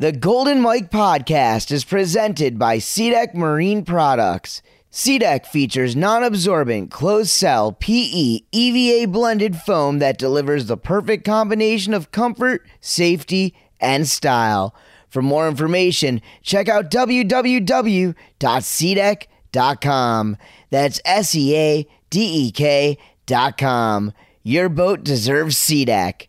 The Golden Mike podcast is presented by SeaDek Marine Products. SeaDek features non absorbent, closed cell, PE, EVA blended foam that delivers the perfect combination of comfort, safety, and style. For more information, check out www.seadek.com. That's S E A D E K.com. Your boat deserves SeaDek.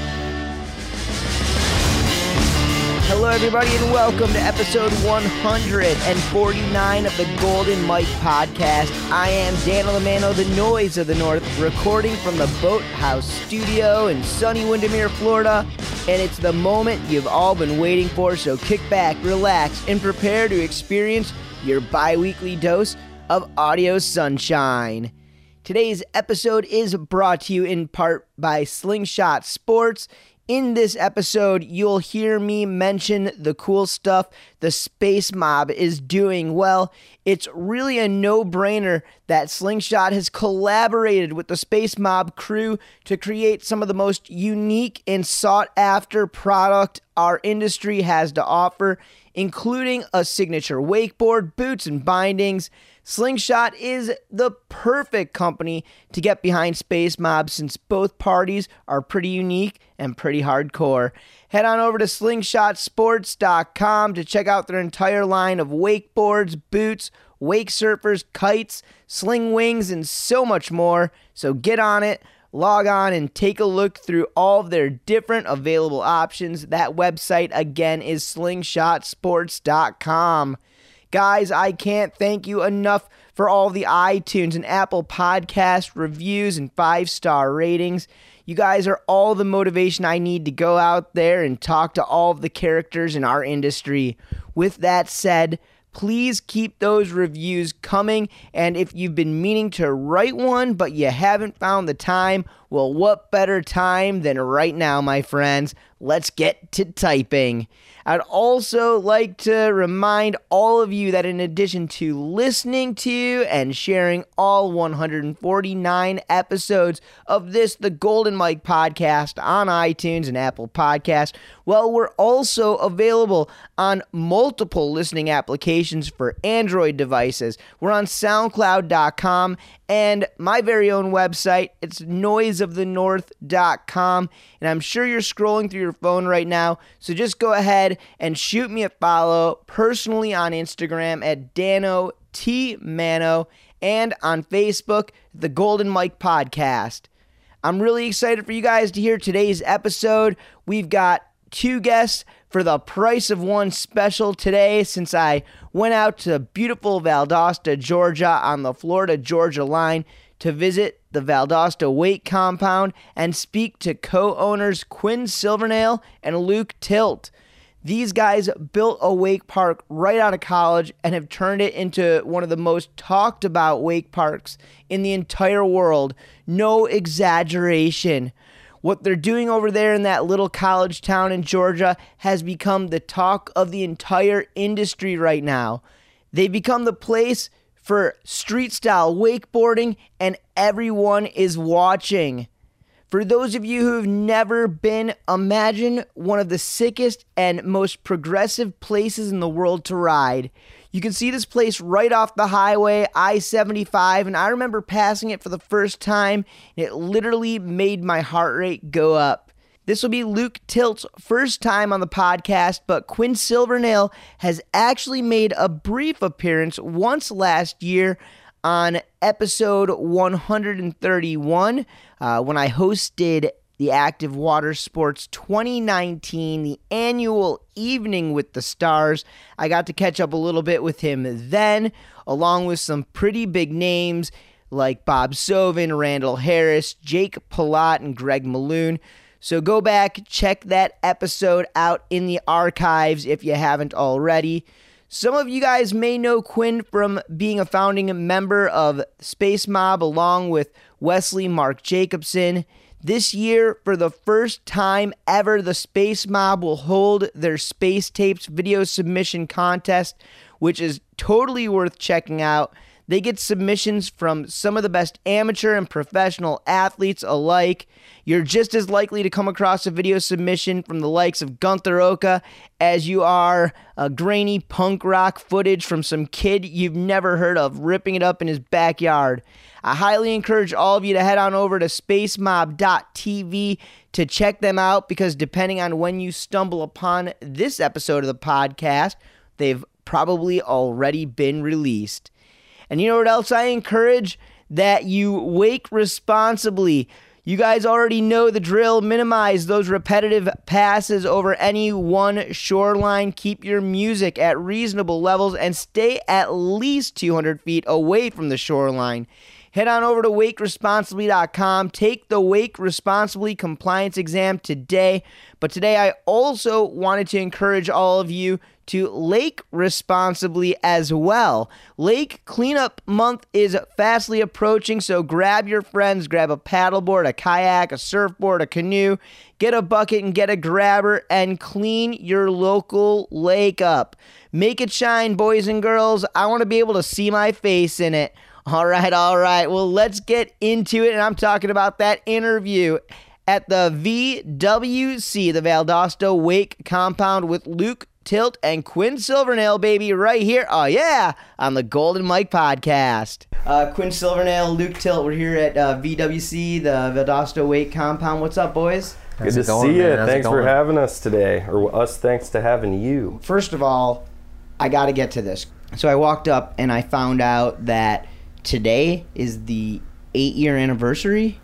Hello, everybody, and welcome to episode 149 of the Golden Mike podcast. I am Dan Lamano, the noise of the North, recording from the Boathouse studio in sunny Windermere, Florida. And it's the moment you've all been waiting for, so kick back, relax, and prepare to experience your bi weekly dose of audio sunshine. Today's episode is brought to you in part by Slingshot Sports. In this episode, you'll hear me mention the cool stuff the Space Mob is doing. Well, it's really a no brainer that Slingshot has collaborated with the Space Mob crew to create some of the most unique and sought after product our industry has to offer, including a signature wakeboard, boots, and bindings. Slingshot is the perfect company to get behind Space Mob since both parties are pretty unique and pretty hardcore. Head on over to slingshotsports.com to check out their entire line of wakeboards, boots, wake surfers, kites, sling wings, and so much more. So get on it, log on, and take a look through all of their different available options. That website again is slingshotsports.com. Guys, I can't thank you enough for all the iTunes and Apple podcast reviews and five star ratings. You guys are all the motivation I need to go out there and talk to all of the characters in our industry. With that said, please keep those reviews coming. And if you've been meaning to write one but you haven't found the time, well, what better time than right now, my friends? Let's get to typing. I'd also like to remind all of you that in addition to listening to and sharing all 149 episodes of this, the Golden Mike podcast on iTunes and Apple Podcasts, well, we're also available on multiple listening applications for Android devices. We're on SoundCloud.com and my very own website. It's noiseofthenorth.com. And I'm sure you're scrolling through your phone right now. So just go ahead and shoot me a follow personally on Instagram at Dano T Mano and on Facebook, The Golden Mike Podcast. I'm really excited for you guys to hear today's episode. We've got two guests for the price of one special today since I went out to beautiful Valdosta, Georgia on the Florida Georgia line to visit the Valdosta Wake Compound and speak to co owners Quinn Silvernale and Luke Tilt. These guys built a wake park right out of college and have turned it into one of the most talked about wake parks in the entire world. No exaggeration. What they're doing over there in that little college town in Georgia has become the talk of the entire industry right now. They've become the place for street style wakeboarding, and everyone is watching. For those of you who've never been, imagine one of the sickest and most progressive places in the world to ride. You can see this place right off the highway, I 75, and I remember passing it for the first time, and it literally made my heart rate go up. This will be Luke Tilt's first time on the podcast, but Quinn Silvernale has actually made a brief appearance once last year on episode 131 uh, when I hosted the Active Water Sports 2019, the annual Evening with the Stars. I got to catch up a little bit with him then, along with some pretty big names like Bob Soven, Randall Harris, Jake Pelot, and Greg Malone. So go back, check that episode out in the archives if you haven't already. Some of you guys may know Quinn from being a founding member of Space Mob along with Wesley Mark Jacobson. This year, for the first time ever, the Space Mob will hold their Space Tapes video submission contest, which is totally worth checking out. They get submissions from some of the best amateur and professional athletes alike. You're just as likely to come across a video submission from the likes of Guenther Oka as you are a grainy punk rock footage from some kid you've never heard of ripping it up in his backyard. I highly encourage all of you to head on over to spacemob.tv to check them out because depending on when you stumble upon this episode of the podcast, they've probably already been released. And you know what else I encourage? That you wake responsibly. You guys already know the drill. Minimize those repetitive passes over any one shoreline. Keep your music at reasonable levels and stay at least 200 feet away from the shoreline. Head on over to wakeresponsibly.com. Take the Wake Responsibly compliance exam today. But today, I also wanted to encourage all of you to lake responsibly as well. Lake cleanup month is fastly approaching, so grab your friends, grab a paddleboard, a kayak, a surfboard, a canoe, get a bucket and get a grabber and clean your local lake up. Make it shine, boys and girls. I want to be able to see my face in it. All right, all right. Well, let's get into it. And I'm talking about that interview at the VWC, the Valdosta Wake compound with Luke Tilt and Quinn Silvernale, baby, right here. Oh, yeah, on the Golden Mike podcast. Uh, Quinn Silvernale, Luke Tilt, we're here at uh, VWC, the Valdosta Wake compound. What's up, boys? Good to going, see you. Thanks for having us today, or us thanks to having you. First of all, I got to get to this. So I walked up and I found out that today is the eight year anniversary.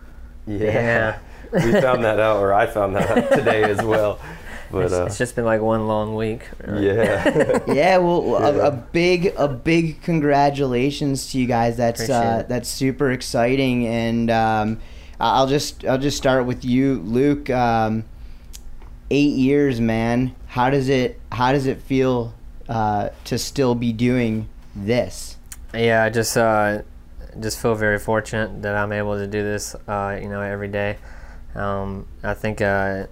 Yeah. we found that out, or I found that out today as well. But it's, uh, it's, just been like one long week. Right? Yeah. yeah. Well, yeah. A, a, big, a big congratulations to you guys. That's uh, that's super exciting, and um, I'll just I'll just start with you, Luke. Um, eight years, man. How does it How does it feel uh, to still be doing this? Yeah, I just uh, just feel very fortunate that I'm able to do this. Uh, you know, every day. Um, I think uh,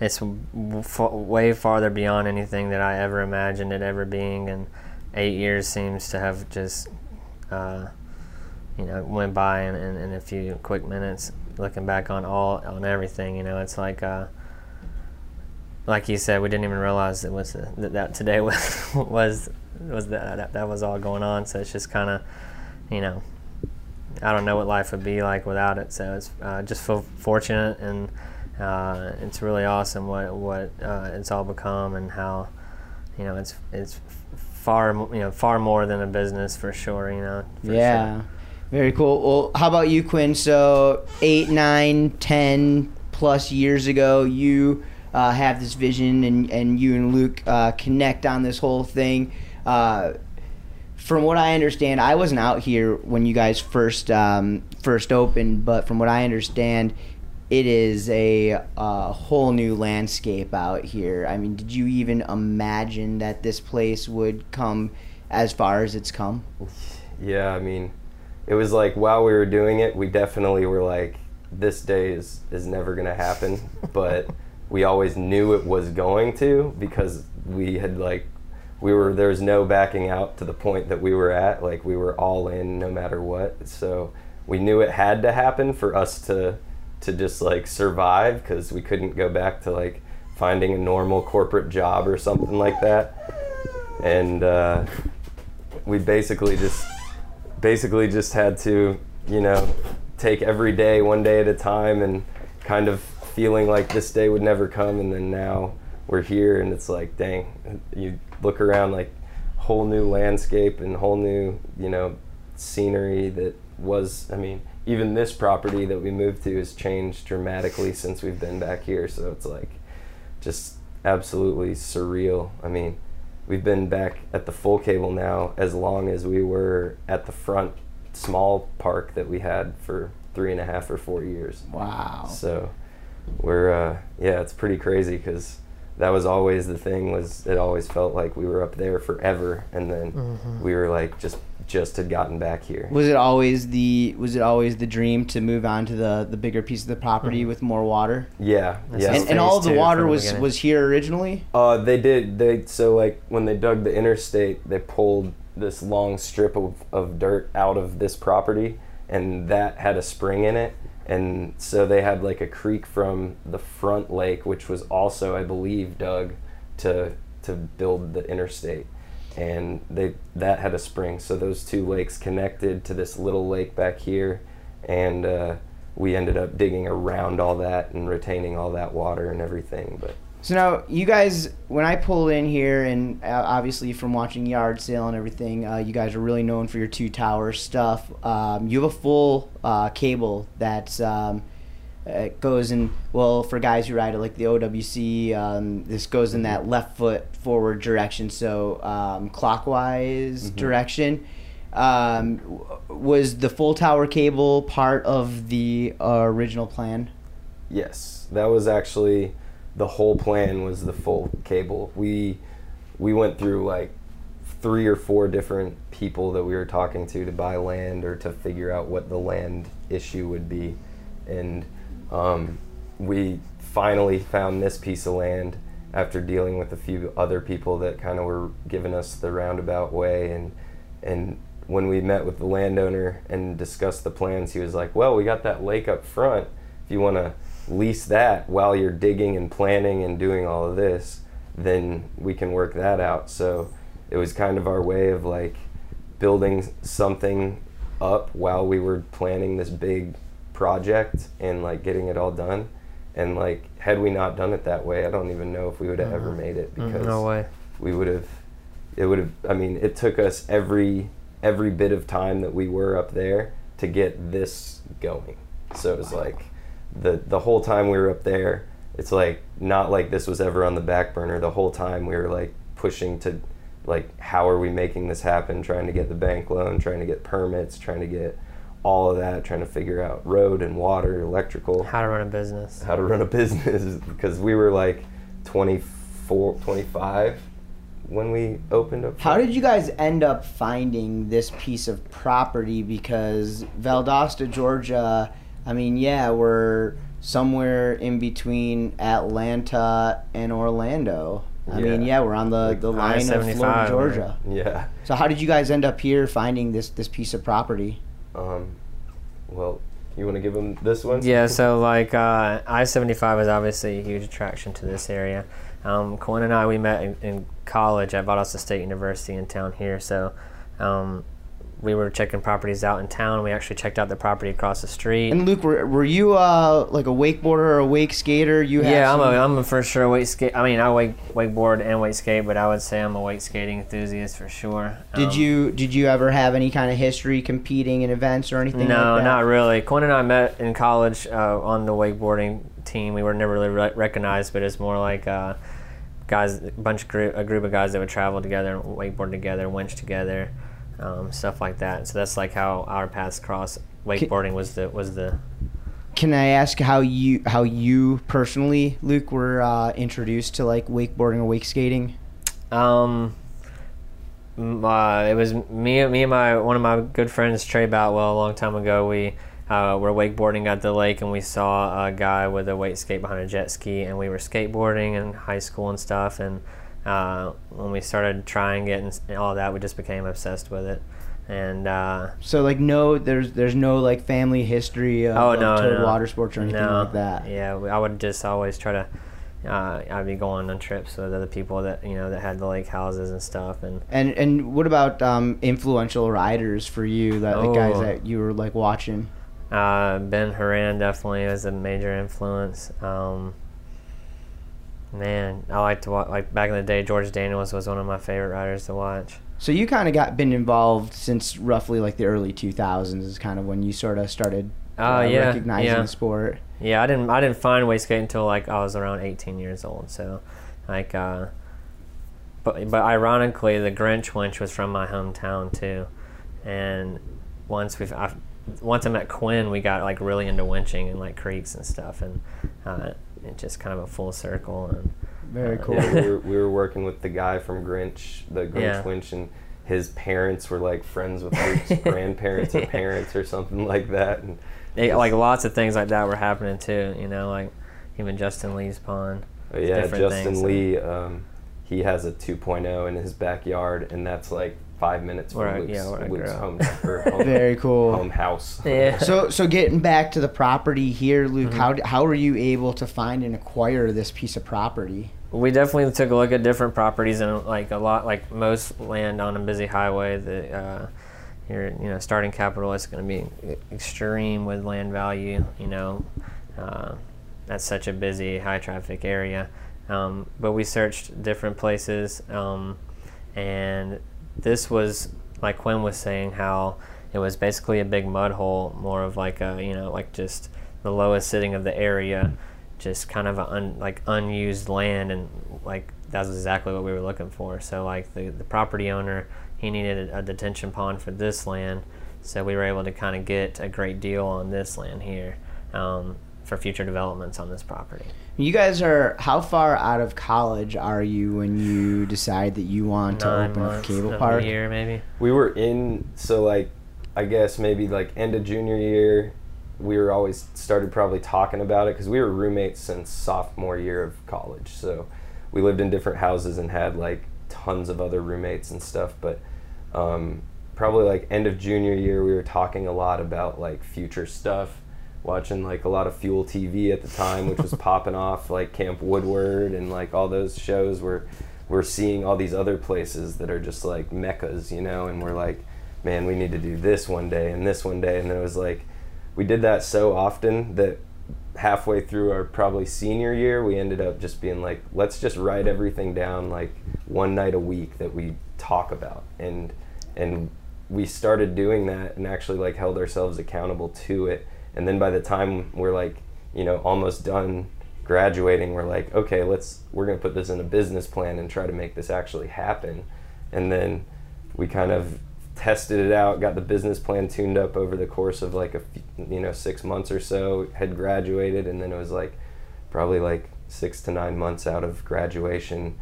it's way farther beyond anything that I ever imagined it ever being, and eight years seems to have just, uh, you know, went by in, in, in, a few quick minutes. Looking back on all on everything, you know, it's like, uh, like you said, we didn't even realize it was that, that today was was was that, that was all going on. So it's just kind of, you know, I don't know what life would be like without it. So it's uh, just feel fortunate and uh, it's really awesome what what uh, it's all become and how you know it's it's far you know far more than a business for sure. You know. yeah. Sure. Very cool. Well, how about you, Quinn? So eight, nine, ten plus years ago, you uh, have this vision, and and you and Luke uh, connect on this whole thing. Uh, from what I understand, I wasn't out here when you guys first um, first opened, but from what I understand, it is a, a whole new landscape out here. I mean, did you even imagine that this place would come as far as it's come? Yeah, I mean, it was like while we were doing it, we definitely were like, this day is is never gonna happen, but we always knew it was going to because we had like we were there was no backing out to the point that we were at. Like we were all in no matter what. So we knew it had to happen for us to to just like survive because we couldn't go back to like finding a normal corporate job or something like that. And uh, we basically just basically just had to you know take every day one day at a time and kind of feeling like this day would never come. And then now we're here and it's like dang you look around like whole new landscape and whole new you know scenery that was i mean even this property that we moved to has changed dramatically since we've been back here. So it's like just absolutely surreal. I mean we've been back at the full cable now as long as we were at the front small park that we had for three and a half or four years. Wow. So we're uh, yeah, it's pretty crazy because that was always the thing. Was it always felt like we were up there forever, and then Mm-hmm. we were like just just had gotten back here. Was it always the was it always the dream to move on to the the bigger piece of the property with more water? Yeah, That's yeah. And, and all the water from the was was here originally. Uh, they did. They so like when they dug the interstate, they pulled this long strip of, of dirt out of this property, and that had a spring in it, and so they had like a creek from the front lake, which was also, I believe, dug to to build the interstate, and they that had a spring. So those two lakes connected to this little lake back here, and uh, we ended up digging around all that and retaining all that water and everything, but. So now you guys, when I pull in here, and uh, obviously from watching yard sale and everything, uh, you guys are really known for your two tower stuff. Um, you have a full uh, cable that um, uh, goes in well for guys who ride it like the OWC. Um, this goes in that left foot forward direction, so um, clockwise direction. Um, was the full tower cable part of the uh, original plan? Yes, that was actually the whole plan was the full cable. We we went through like three or four different people that we were talking to to buy land or to figure out what the land issue would be, and um, we finally found this piece of land after dealing with a few other people that kind of were giving us the roundabout way. And and when we met with the landowner and discussed the plans he was like well we got that lake up front. If you want to lease that while you're digging and planning and doing all of this then we can work that out. So it was kind of our way of like building something up while we were planning this big project and like getting it all done. And like had we not done it that way i don't even know if we would have ever made it Mm, because no way. we would have it would have i mean it took us every every bit of time that we were up there to get this going so it was like the the whole time we were up there it's like not like this was ever on the back burner. The whole time we were like pushing to like how are we making this happen? Trying to get the bank loan trying to get permits trying to get all of that trying to figure out road and water electrical. How to run a business. how to run a business. Because we were like 24 25 when we opened up. How did you guys end up finding this piece of property? Because Valdosta, Georgia, I mean, yeah, we're somewhere in between Atlanta and Orlando. I mean, Yeah. yeah, we're on the, the line of Florida, Georgia. yeah So how did you guys end up here finding this this piece of property? um well you want to give them this one Yeah, so like uh, I seventy five is obviously a huge attraction to this area. Um, Quinn and I we met in, in college at Valdosta State University in town here. So um, we were checking properties out in town. We actually checked out the property across the street. And Luke, were, were you uh, like a wakeboarder or a wake skater? You had yeah, I'm a, I'm a for sure wake skate. I mean, I wake wakeboard and wake skate, but I would say I'm a wake skating enthusiast for sure. Did Um, you did you ever have any kind of history competing in events or anything? No, like that? not really. Quinn and I met in college uh, on the wakeboarding team. We were never really re- recognized, but it's more like uh, guys, a bunch of group, a group of guys that would travel together, wakeboard together, winch together, um, stuff like that. So that's like how our paths crossed. Wakeboarding was the was the Can I ask how you how you personally, Luke, were uh, introduced to like wakeboarding or wake skating? Um, uh, it was me, me and my one of my good friends Trey Boutwell. A long time ago, we uh, were wakeboarding at the lake, and we saw a guy with a wake skate behind a jet ski, and we were skateboarding in high school and stuff. And uh, when we started trying it and all that, we just became obsessed with it. And uh, So like no, there's there's no like family history of, oh of no, Toad no, water sports or anything no. like that. Yeah, I would just always try to. Uh, I'd be going on trips with other people that you know that had the lake houses and stuff, and And and what about um, influential riders for you? That like guys Oh. that you were like watching. Uh, ben Horan definitely was a major influence. Um, man, I like to watch. Like back in the day, George Daniels was one of my favorite riders to watch. So you kind of got been involved since roughly like the early 2000s is kind of when you sort of started Oh, yeah, recognizing yeah. the sport. Yeah, I didn't I didn't find wake skate until like I was around 18 years old. So, like, uh, but but ironically, the Grinch winch was from my hometown too, and once we I once I met Quinn, we got like really into winching and like creeks and stuff, and uh, it just kind of a full circle. And Very uh, cool. Yeah, we, were, we were working with the guy from Grinch, the Grinch Yeah. Winch, and his parents were like friends with Luke's grandparents or parents or something like that. And it, like lots of things like that were happening too. You know, like even Justin Lee's pond. Yeah, Justin things. Lee, um, he has a 2.0 in his backyard, and that's like five minutes from Where Luke's, yeah, where Luke's home, home, Very cool. home house. Yeah. So, so getting back to the property here, Luke, Mm-hmm. how how were you able to find and acquire this piece of property? we definitely took a look at different properties and like a lot like most land on a busy highway the uh, your you know starting capital is going to be extreme with land value you know uh, that's such a busy high traffic area um, but we searched different places um, and this was like Quinn was saying how it was basically a big mud hole more of like a you know like just the lowest sitting of the area just kind of a un, like unused land and like that's exactly what we were looking for. So like the, the property owner he needed a, a detention pond for this land so we were able to kind of get a great deal on this land here um, for future developments on this property You guys are how far out of college are you when you decide that you want to nine open a months cable of park? a year maybe We were in, so like, I guess maybe like end of junior year, we were always started probably talking about it because we were roommates since sophomore year of college. So we lived in different houses and had like tons of other roommates and stuff. But um, probably like end of junior year, we were talking a lot about like future stuff. Watching like a lot of Fuel TV at the time, which was popping off, like Camp Woodward and like all those shows where we're seeing all these other places that are just like meccas, you know, and we're like, man, we need to do this one day and this one day. And then it was like, we did that so often that halfway through our probably senior year, we ended up just being like, let's just write everything down like one night a week that we talk about. And, and we started doing that and actually like held ourselves accountable to it. And then by the time we're like, you know, almost done graduating, we're like, okay, let's, we're going to put this in a business plan and try to make this actually happen. And then we kind of tested it out, got the business plan tuned up over the course of like a you know, six months or so, had graduated. And then it was like probably like six to nine months out of graduation.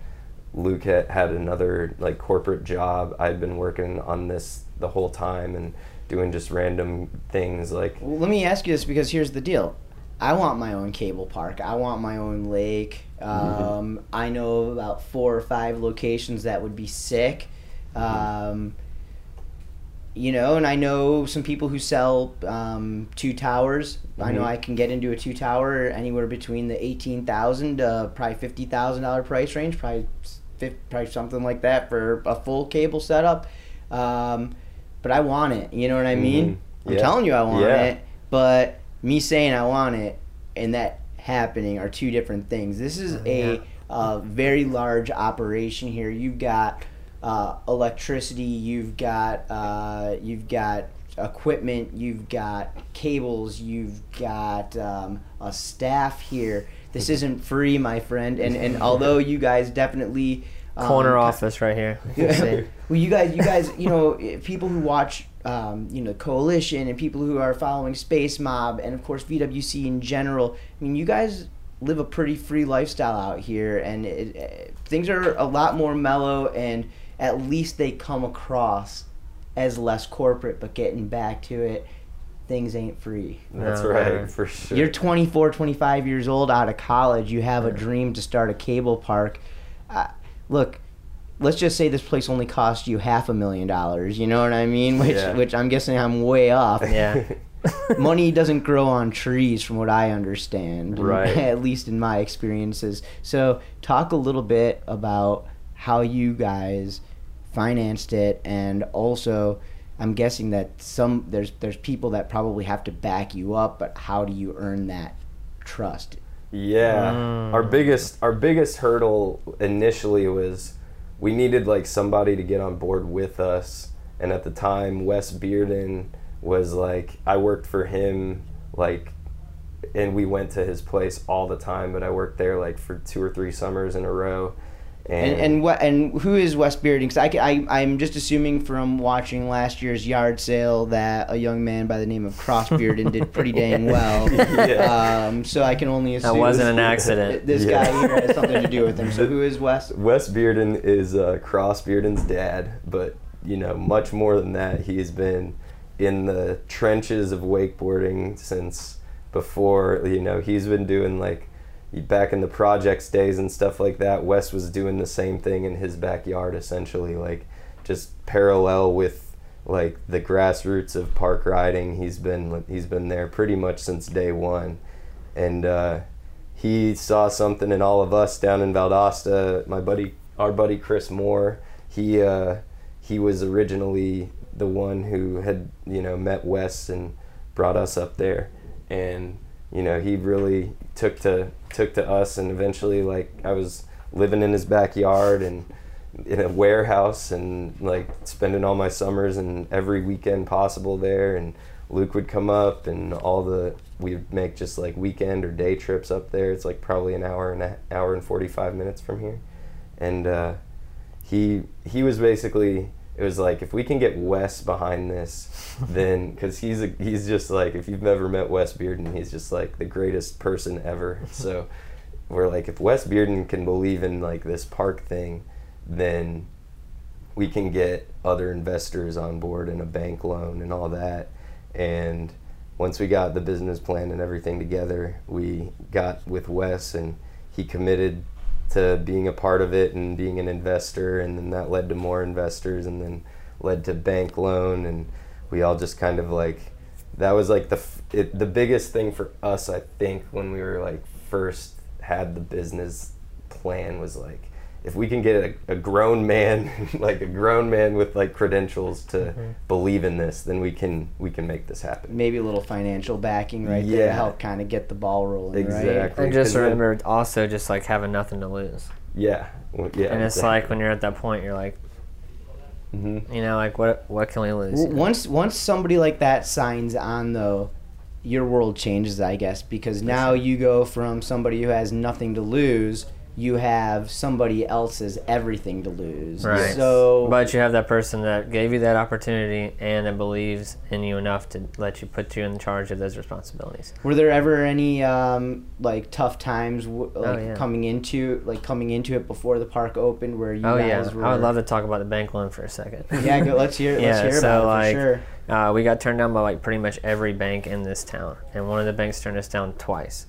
Luke had, had another like corporate job. I'd been working on this the whole time and doing just random things like Well, let me ask you this because here's the deal. I want my own cable park. I want my own lake. Um, I know about four or five locations that would be sick. Um, you know, and I know some people who sell um, two towers. I know Mhm. I can get into a two tower anywhere between the eighteen thousand to probably fifty thousand dollar price range. Probably, probably something like that for a full cable setup. Um, but I want it. You know what I mean? Mhm. I'm Yeah. telling you I want Yeah. it, but me saying I want it and that happening are two different things. This is a Yeah. uh, very large operation here. You've got uh, electricity, you've got uh, you've got equipment, you've got cables, you've got um, a staff here. This isn't free, my friend. And and although you guys definitely corner ki- office right here you well, you guys, you guys, you know, people who watch, um, you know, Coalition and people who are following Space Mob and of course VWC in general. I mean, you guys live a pretty free lifestyle out here, and it, eh, things are a lot more mellow, and at least they come across as less corporate. But getting back to it, things ain't free. that's No, right never. for sure. You're 24, 25 years old out of college. You have a dream to start a cable park. Uh, look, let's just say this place only cost you half a million dollars. You know what I mean? Which, Yeah. which I'm guessing I'm way off. yeah Money doesn't grow on trees, from what I understand. Right. At least in my experiences. So, talk a little bit about how you guys financed it, and also, I'm guessing that some there's there's people that probably have to back you up, but how do you earn that trust? Yeah, Mm. our biggest our biggest hurdle initially was we needed like somebody to get on board with us, and at the time Wes Bearden was like I worked for him like, and we went to his place all the time. But I worked there like for two or three summers in a row, And and what and who is Wes Bearden? Because I, I I'm just assuming from watching last year's yard sale that a young man by the name of Cross Bearden did pretty dang well. Yeah. Um, so I can only assume That wasn't an accident. this Yeah. guy here has something to do with him. So who is Wes? Wes Bearden is uh, Cross Bearden's dad, but you know, much more than that, he's been in the trenches of wakeboarding since before. You know, he's been doing like back in the projects days and stuff like that. Wes was doing the same thing in his backyard, essentially, like just parallel with like the grassroots of park riding. He's been he's been there pretty much since day one, and. uh he saw something in all of us down in Valdosta. My buddy, our buddy Chris Moore, he uh, he was originally the one who had you know met Wes and brought us up there, and you know he really took to took to us, and eventually like I was living in his backyard and in a warehouse and like spending all my summers and every weekend possible there and Luke would come up and all the we'd make just like weekend or day trips up there. It's like probably an hour and a hour and 45 minutes from here. And uh, he he was basically it was like if we can get Wes behind this, then because he's a, he's just like if you've never met Wes Bearden, he's just like the greatest person ever. So we're like if Wes Bearden can believe in like this park thing, then we can get other investors on board and a bank loan and all that. And once we got the business plan and everything together, we got with Wes and he committed to being a part of it and being an investor. And then that led to more investors and then led to bank loan. And we all just kind of like, that was like the, it, the biggest thing for us, I think, when we were like first had the business plan was like, if we can get a, a grown man like a grown man with like credentials to Mm-hmm. believe in this then we can we can make this happen Maybe a little financial backing right there to Yeah. help kind of get the ball rolling. Right? Exactly. And just 'cause then- remember, also just like having nothing to lose. yeah well, yeah And it's exactly. like when you're at that point, you're like, Mhm. you know, like what what can we lose? W- Once once somebody like that signs on though, your world changes, I guess, because now you go from somebody who has nothing to lose, you have somebody else's everything to lose. Right. So But you have that person that gave you that opportunity and that believes in you enough to let you put you in charge of those responsibilities. were there ever any um, like tough times like Oh, yeah. coming into like coming into it before the park opened where you Oh guys yeah, were I would love to talk about the bank loan for a second. Yeah, go, let's hear let's Yeah, hear so, about it like, for sure. Uh, we got turned down by like pretty much every bank in this town, and one of the banks turned us down twice.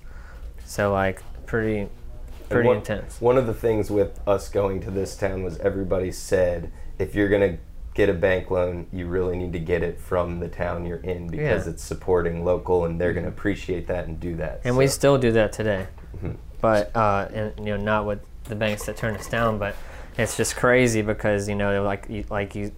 So like pretty, And pretty one- intense. one of the things with us going to this town was everybody said if you're gonna get a bank loan you really need to get it from the town you're in because Yeah. it's supporting local and they're gonna appreciate that and do that And we still do that today, Mhm. but uh, and you know not with the banks that turn us down, but it's just crazy because you know like you, like you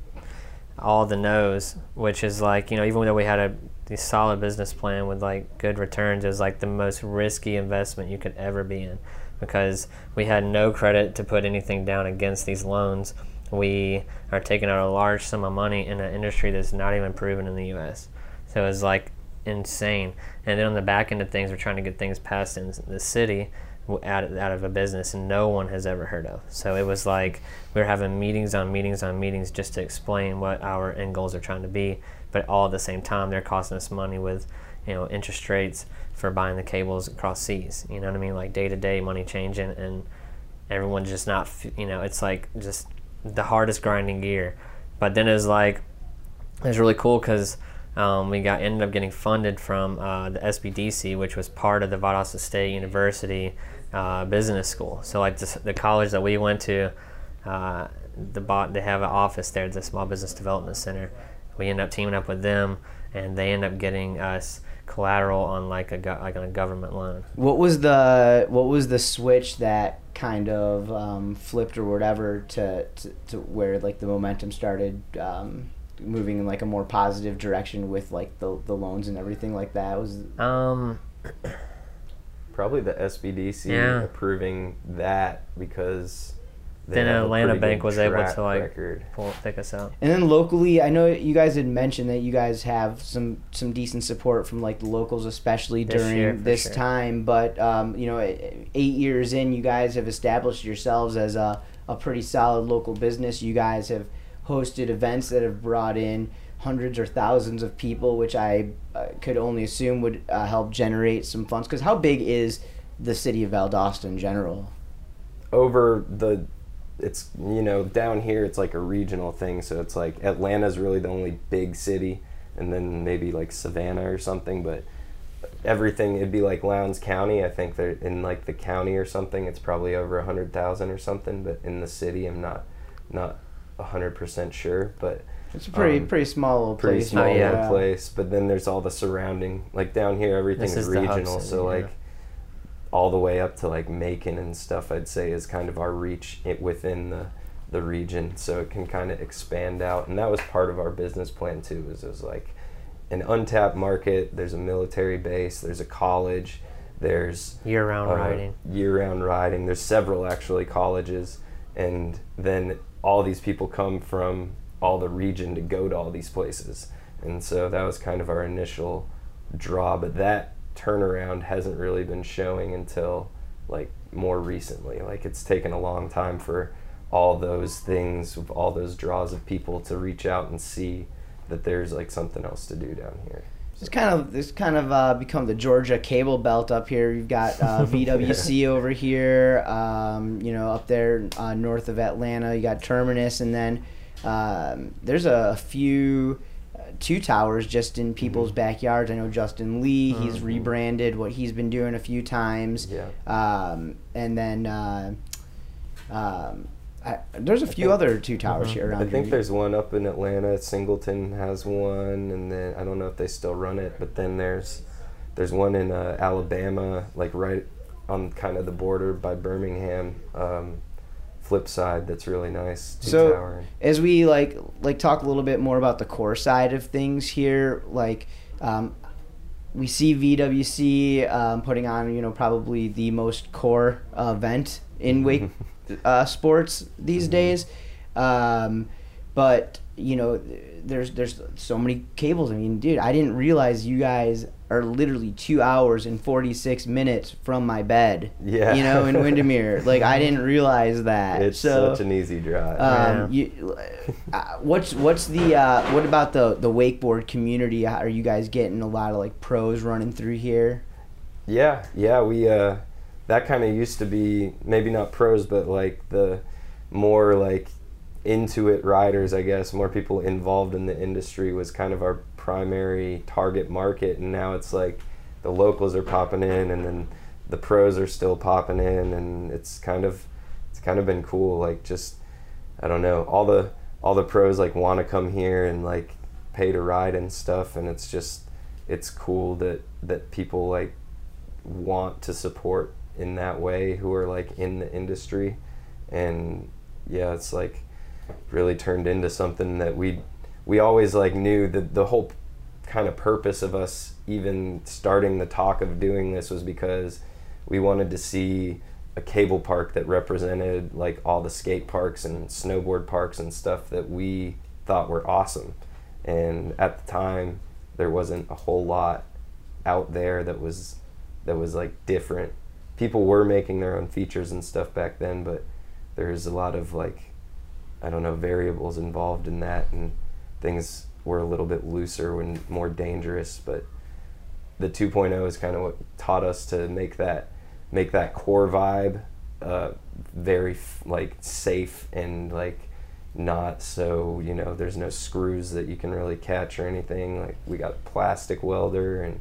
all the no's, which is like you know even though we had a, a solid business plan with like good returns, it was like the most risky investment you could ever be in because we had no credit to put anything down against these loans. We are taking out a large sum of money in an industry that's not even proven in the U.S. So it's like insane. And then on the back end of things, we're trying to get things passed in the city out of, out of a business no one has ever heard of. So it was like we were having meetings on meetings on meetings just to explain what our end goals are trying to be, but all at the same time they're costing us money with, you know, interest rates for buying the cables across seas. You know what I mean? Like day to day money changing and everyone just not, you know, it's like just the hardest grinding gear. But then it was like it was really cool because um, we got ended up getting funded from uh, the SBDC, which was part of the Valdosta State University uh, Business School. So like the college that we went to, uh, the bot they have an office there, the Small Business Development Center. We end up teaming up with them, and they end up getting us collateral on like a go- like on a government loan. What was the what was the switch that kind of um, flipped or whatever to, to to where like the momentum started um, moving in like a more positive direction with like the the loans and everything like that was Um, probably the SBDC Yeah. approving that because they Then Atlanta Bank was able to like record. pull pick us out. And then locally, I know you guys had mentioned that you guys have some some decent support from like the locals, especially This during year, this sure. time. But um, you know, eight years in, you guys have established yourselves as a a pretty solid local business. You guys have hosted events that have brought in hundreds or thousands of people, which I uh, could only assume would uh, help generate some funds. Because how big is the city of Valdosta in general? over the it's you know down here it's like a regional thing so it's like atlanta's really the only big city and then maybe like savannah or something but everything it'd be like lowndes county i think that in like the county or something it's probably over a hundred thousand or something but in the city i'm not not a hundred percent sure but It's a pretty Um, pretty small little pretty place. small yeah. little place but then there's all the surrounding like down here everything This is, is regional so yeah. like all the way up to like Macon and stuff I'd say is kind of our reach it within the the region. So it can kind of expand out. And that was part of our business plan too is it was like an untapped market. There's a military base. There's a college. There's Year round uh, riding. year-round riding. There's several actually colleges, and then all these people come from all the region to go to all these places, and so that was kind of our initial draw. But that turnaround hasn't really been showing until like more recently. Like it's taken a long time for all those things, all those draws of people to reach out and see that there's like something else to do down here. It's kind of it's kind of uh, become the Georgia cable belt up here. You've got uh, VWC over here, um, you know, up there uh, north of Atlanta. You got Terminus, and then um, there's a few two towers just in people's Mm-hmm. backyards. I know Justin Lee. He's rebranded what he's been doing a few times. Yeah. Um, and then uh, um, I, there's a few think- other two towers here around I think here. there's one up in Atlanta. Singleton has one, and then I don't know if they still run it. But then there's there's one in uh, Alabama, like right on kind of the border by Birmingham. Um, flip side, that's really nice. So- as we like like talk a little bit more about the core side of things here like um, we see vwc um, putting on you know probably the most core uh, event in wake uh, sports these days. Um, but you know there's there's so many cables. I mean dude i didn't realize you guys are literally two hours and 46 minutes from my bed Yeah. you know in windermere like i didn't realize that It's so such an easy drive. um, you, uh, what's what's the uh, what about the the wakeboard community? Are you guys getting a lot of like pros running through here? Yeah, yeah, we uh that kind of used to be maybe not pros but like the more like into it riders, I guess, more people involved in the industry was kind of our primary target market and now it's like the locals are popping in and then the pros are still popping in and it's kind of it's kind of been cool like just I don't know, all the all the pros like want to come here and like pay to ride and stuff and it's just it's cool that that people like want to support in that way who are like in the industry. And yeah it's like really turned into something that we we always like knew that the whole kind of purpose of us even starting the talk of doing this was because we wanted to see a cable park that represented like all the skate parks and snowboard parks and stuff that we thought were awesome and at the time there wasn't a whole lot out there that was that was like different. People were making their own features and stuff back then, but there's a lot of like I don't know variables involved in that, and things were a little bit looser and more dangerous. But the 2.0 is kind of what taught us to make that make that core vibe uh, very like safe and like not so you know there's no screws that you can really catch or anything like we got a plastic welder and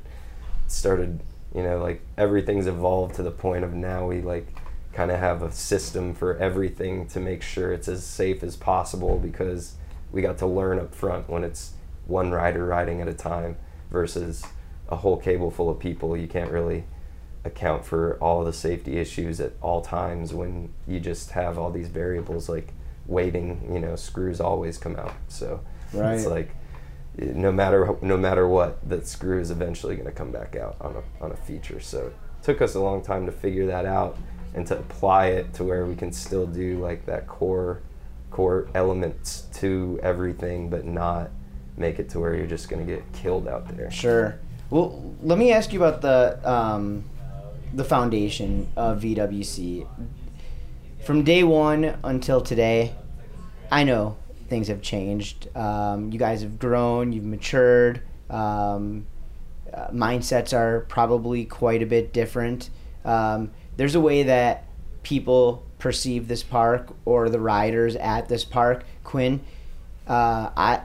started you know like everything's evolved to the point of now we like kind of have a system for everything to make sure it's as safe as possible because we got to learn up front when it's one rider riding at a time versus a whole cable full of people. You can't really account for all the safety issues at all times when you just have all these variables like waiting you know screws always come out. So Right. it's like no matter no matter what that screw is eventually going to come back out on a on a feature. So it took us a long time to figure that out and to apply it to where we can still do like that core core elements to everything but not make it to where you're just going to get killed out there Sure. Well, let me ask you about the um, the foundation of VWC. From day one until today, I know things have changed. Um, you guys have grown. You've matured. Um, uh, mindsets are probably quite a bit different. Um, there's a way that people perceive this park or the riders at this park. Quinn, uh, I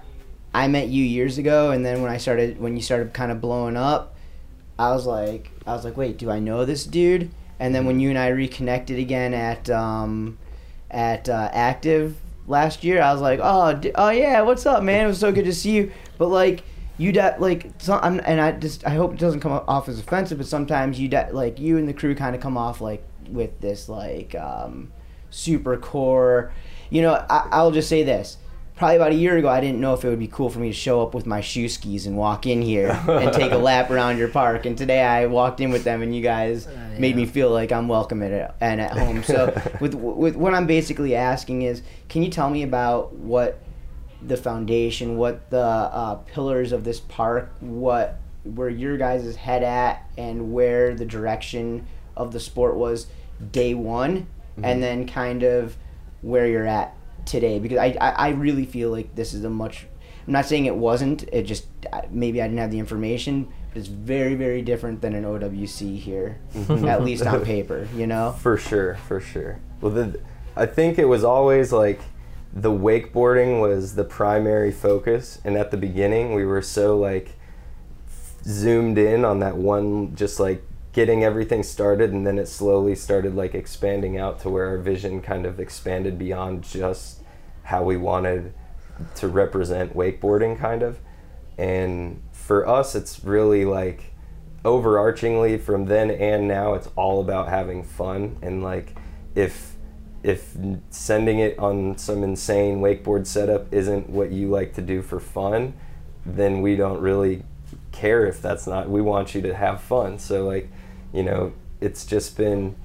I met you years ago, and then when I started, when you started kind of blowing up, I was like, I was like, wait, do I know this dude? And then when you and I reconnected again at um, at uh, Active last year, I was like, oh, d- oh yeah, what's up, man? It was so good to see you. But like, you de- like, and I just, I hope it doesn't come off as offensive, but sometimes you de- like you and the crew kind of come off like with this like um, super core. You know, I, I'll just say this probably about a year ago, I didn't know if it would be cool for me to show up with my shoe skis and walk in here and take a lap around your park. And today I walked in with them, and you guys made me feel like I'm welcome at and at home. So with with what I'm basically asking is, can you tell me about what the foundation, what the uh, pillars of this park, what where your guys' head at, and where the direction of the sport was day one, and mm-hmm. then kind of where you're at today. Because I, I, I really feel like this is a much I'm not saying it wasn't it just maybe I didn't have the information but it's very very different than an OWC here mm-hmm. at least on paper you know? For sure, for sure. Well, the, I think it was always like the wakeboarding was the primary focus, and at the beginning we were so like zoomed in on that one, just like getting everything started, and then it slowly started like expanding out to where our vision kind of expanded beyond just how we wanted to represent wakeboarding, kind of. And for us, it's really like overarchingly from then and now it's all about having fun and like if if sending it on some insane wakeboard setup isn't what you like to do for fun then we don't really care if that's not we want you to have fun so like you know it's just been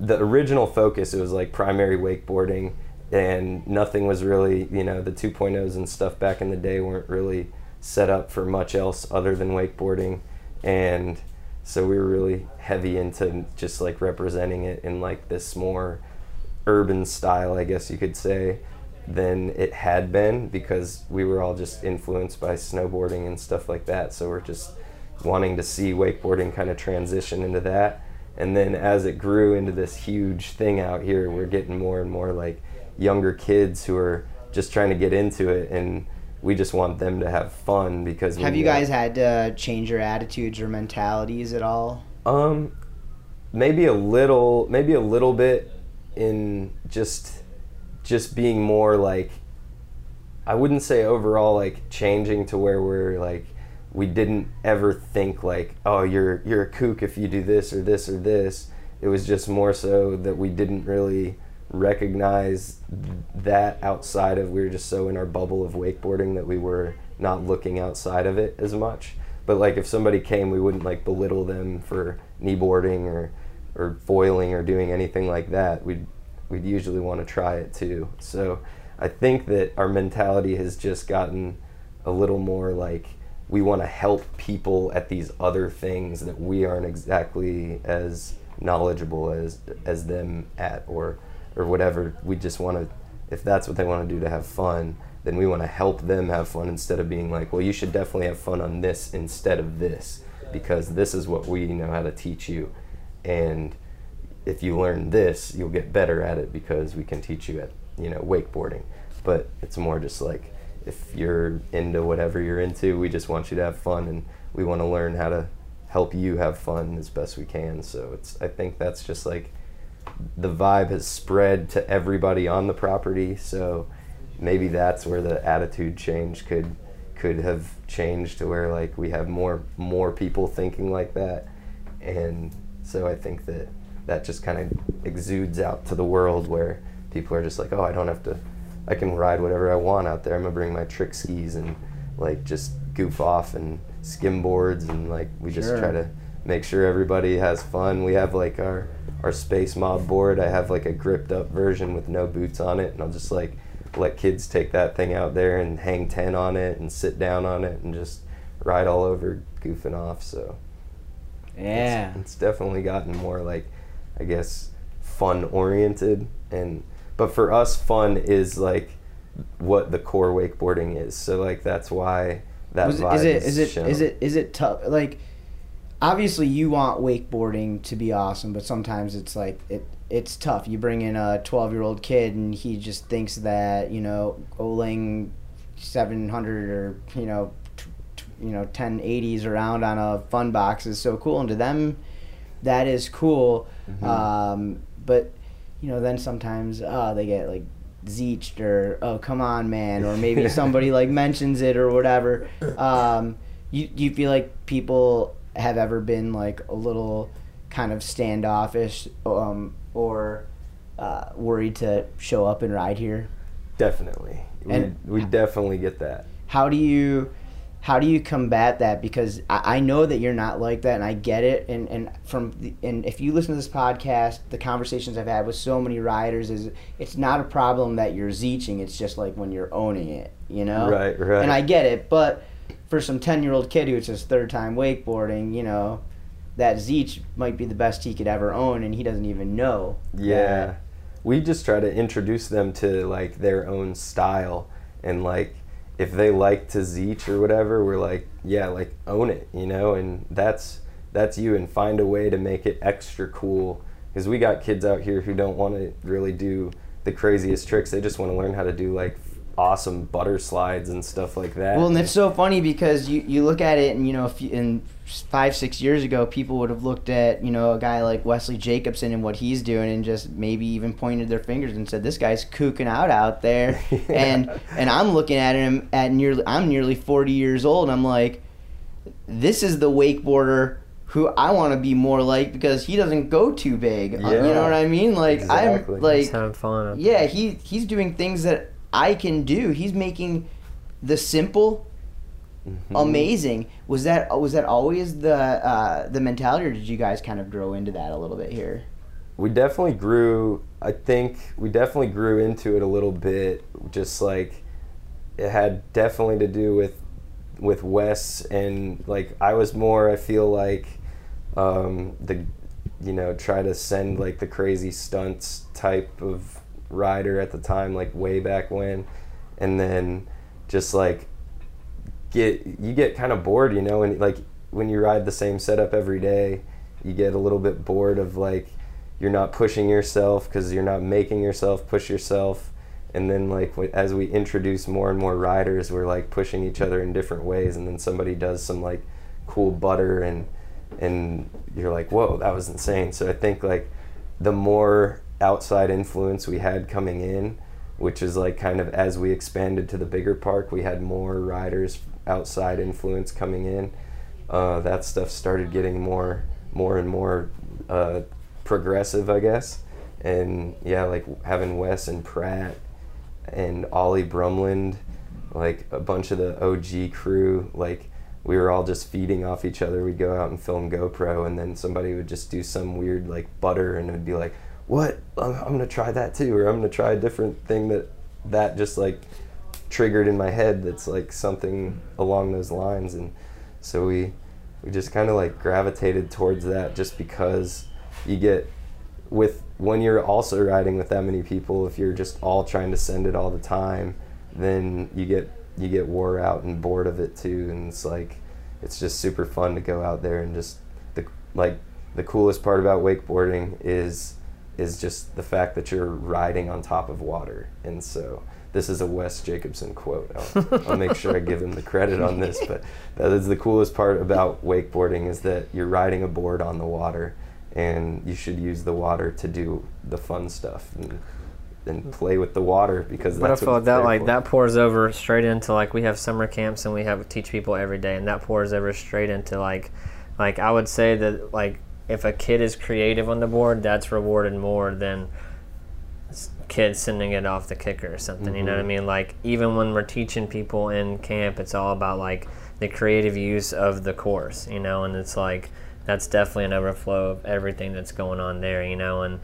the original focus it was like primary wakeboarding and nothing was really you know the 2.0s and stuff back in the day weren't really set up for much else other than wakeboarding. And so we were really heavy into just like representing it in like this more urban style i guess you could say than it had been because we were all just influenced by snowboarding and stuff like that. So we're just wanting to see wakeboarding kind of transition into that. And then as it grew into this huge thing out here we're getting more and more like younger kids who are just trying to get into it and we just want them to have fun because have you guys had to change your attitudes or mentalities at all? Um, maybe a little, maybe a little bit in just, just being more like, I wouldn't say overall like changing to where we're like, we didn't ever think like, oh, you're you're a kook if you do this or this or this. It was just more so that we didn't really recognize that outside of we were just so in our bubble of wakeboarding that we were not looking outside of it as much. But like if somebody came we wouldn't like belittle them for kneeboarding or or foiling or doing anything like that. We'd we'd usually want to try it too. So i think that our mentality has just gotten a little more like we want to help people at these other things that we aren't exactly as knowledgeable as as them at or or whatever. We just want to if that's what they want to do to have fun then we want to help them have fun instead of being like well you should definitely have fun on this instead of this because this is what we know how to teach you and if you learn this you'll get better at it because we can teach you at you know wakeboarding. But it's more just like if you're into whatever you're into we just want you to have fun and we want to learn how to help you have fun as best we can. So it's i think that's just like the vibe has spread to everybody on the property. So maybe that's where the attitude change could could have changed to where like we have more more people thinking like that. And so i think that that just kind of exudes out to the world where people are just like oh i don't have to i can ride whatever i want out there i'm gonna bring my trick skis and like just goof off and skim boards and like we just Sure. try to make sure everybody has fun we have like our our space mob board. I have like a gripped up version with no boots on it, and I'll just like let kids take that thing out there and hang ten on it and sit down on it and just ride all over, goofing off. So Yeah. it's definitely gotten more like I guess fun oriented and but for us fun is like what the core wakeboarding is. So like that's why that Was- vibe is it is it shown. is it is it tough? Like obviously you want wakeboarding to be awesome but sometimes it's like it it's tough. You bring in a 12 year old kid and he just thinks that you know oling 700 or you know t- t- you know 1080s around on a fun box is so cool. And to them that is cool. Um, but you know then sometimes uh, they get like zeeched or oh come on man or maybe somebody like mentions it or whatever um, you, you feel like people have ever been like a little kind of standoffish um, or uh, worried to show up and ride here definitely. We, And- we definitely get that. how do you how do you combat that because I, I know that you're not like that and i get it and and from the, and if you listen to this podcast the conversations i've had with so many riders is it's not a problem that you're zeeching it's just like when you're owning it you know Right, right. and i get it but for some 10 year old kid who it's his third time wakeboarding you know that zeech might be the best he could ever own and he doesn't even know Yeah. that- We just try to introduce them to like their own style and like if they like to zeech or whatever, we're like, yeah, like own it, you know, and that's that's you and find a way to make it extra cool because we got kids out here who don't want to really do the craziest tricks. They just want to learn how to do like awesome butter slides and stuff like that. Well, and it's so funny because you, you look at it, and you know, if you, in five six years ago, people would have looked at you know a guy like Wesley Jacobson and what he's doing, and just maybe even pointed their fingers and said, "This guy's kooking out out there," and and I'm looking at him at nearly I'm nearly 40 years old, and I'm like, this is the wakeboarder who I want to be more like because he doesn't go too big. Uh, You know what I mean? Like Exactly. I'm like Just having fun. yeah, he he's doing things that I can do. He's making the simple Mm-hmm. amazing. Was that was that always the uh, the mentality, or did you guys kind of grow into that a little bit here? we definitely grew i think we definitely grew into it a little bit just like it had definitely to do with with wes and like i was more i feel like um the you know try to send like the crazy stunts type of rider at the time like way back when. And then just like get you get kind of bored you know and like when you ride the same setup every day you get a little bit bored of like you're not pushing yourself because you're not making yourself push yourself. And then like as we introduce more and more riders we're like pushing each other in different ways. And then somebody does some like cool butter and and you're like whoa that was insane. So i think like the more outside influence we had coming in which is like kind of as we expanded to the bigger park we had more riders outside influence coming in. Uh, that stuff started getting more more and more uh, progressive i guess. And yeah like having wes and pratt and ollie brumland like a bunch of the og crew like we were all just feeding off each other. We'd go out and film gopro and then somebody would just do some weird like butter and it would be like what? I'm, I'm gonna try that too or i'm gonna try a different thing that that just like triggered in my head that's like something along those lines. And so we we just kind of like gravitated towards that just because you get with when you're also riding with that many people if you're just all trying to send it all the time then you get you get wore out and bored of it too. And it's like it's just super fun to go out there and just the like the coolest part about wakeboarding is is just the fact that you're riding on top of water and so this is a Wes Jacobson quote. I'll, I'll make sure I give him the credit on this, but that is the coolest part about wakeboarding is that you're riding a board on the water, and you should use the water to do the fun stuff and, and play with the water because But I feel what like that like for. that pours over straight into like we have summer camps and we have teach people every day and that pours over straight into like like I would say that like if a kid is creative on the board that's rewarded more than kids sending it off the kicker or something you know what I mean? Like even when we're teaching people in camp it's all about like the creative use of the course you know? And it's like that's definitely an overflow of everything that's going on there, you know, and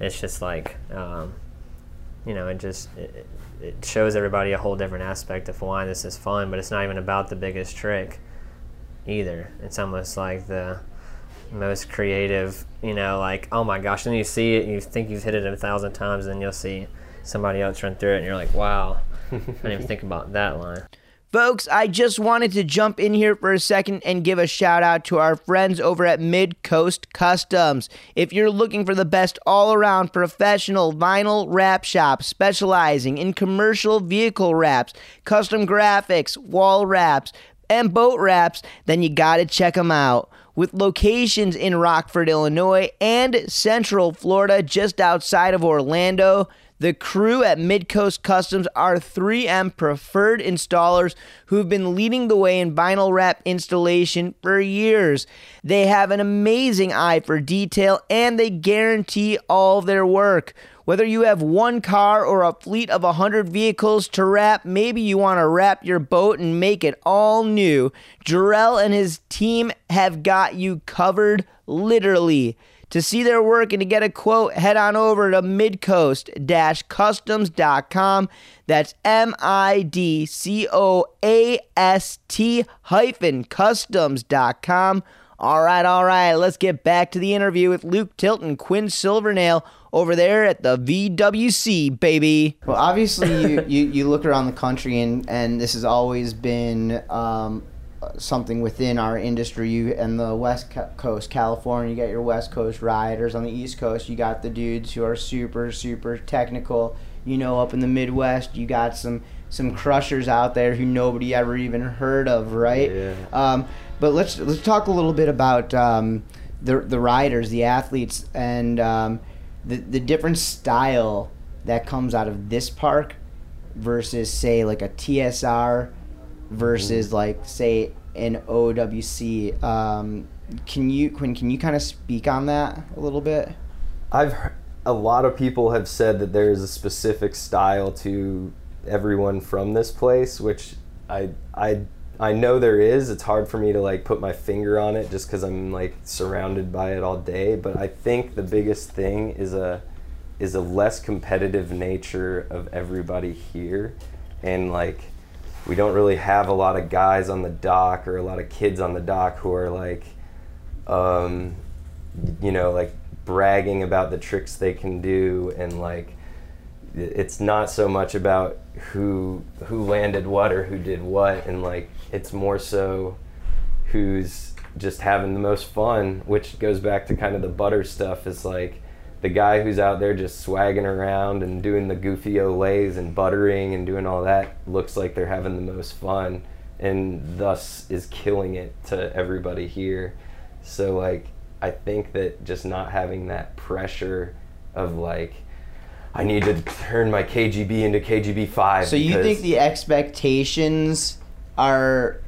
it's just like, um, you know, it just it, it shows everybody a whole different aspect of why this is fun, but it's not even about the biggest trick either. It's almost like the most creative, you know, like, oh my gosh, then you see it, you think you've hit it a thousand times, and then you'll see somebody else run through it, and you're like, wow, I didn't even think about that line. Folks, I just wanted to jump in here for a second and give a shout out to our friends over at Mid Coast Customs. If you're looking for the best all around professional vinyl wrap shop specializing in commercial vehicle wraps, custom graphics, wall wraps, and boat wraps, then you gotta check them out. With locations in Rockford, Illinois, and Central Florida, just outside of Orlando, the crew at Midcoast Customs are 3M preferred installers who've been leading the way in vinyl wrap installation for years. They have an amazing eye for detail and they guarantee all their work. Whether you have one car or a fleet of 100 vehicles to wrap, maybe you want to wrap your boat and make it all new, Jarrell and his team have got you covered literally. To see their work and to get a quote, head on over to midcoast-customs.com. That's M-I-D-C-O-A-S-T hyphen customs.com. All right, all right, let's get back to the interview with Luke Tilton, Quinn Silvernale over there at the VWC, baby. Well, obviously, you, you, you look around the country, and, and this has always been um, something within our industry. You and the West Coast, California, you got your West Coast riders. On the East Coast, you got the dudes who are super, super technical. You know, up in the Midwest, you got some some crushers out there who nobody ever even heard of, right? Yeah. Um, but let's let's talk a little bit about um, the the riders, the athletes, and um, the the different style that comes out of this park versus say like a TSR versus Mm-hmm. like say an OWC. Um, can you Quinn? Can you kind of speak on that a little bit? I've a lot of people have said that there's a specific style to everyone from this place, which I I I know there is. It's hard for me to like put my finger on it just because I'm like surrounded by it all day. But I think the biggest thing is a is a less competitive nature of everybody here, and like we don't really have a lot of guys on the dock or a lot of kids on the dock who are like um, you know, like bragging about the tricks they can do and like it's not so much about who who landed what or who did what and like it's more so who's just having the most fun which goes back to kind of the butter stuff is like the guy who's out there just swagging around and doing the goofy olays and buttering and doing all that looks like they're having the most fun and thus is killing it to everybody here so like I think that just not having that pressure of like I need to turn my KGB into KGB five. So you think the expectations are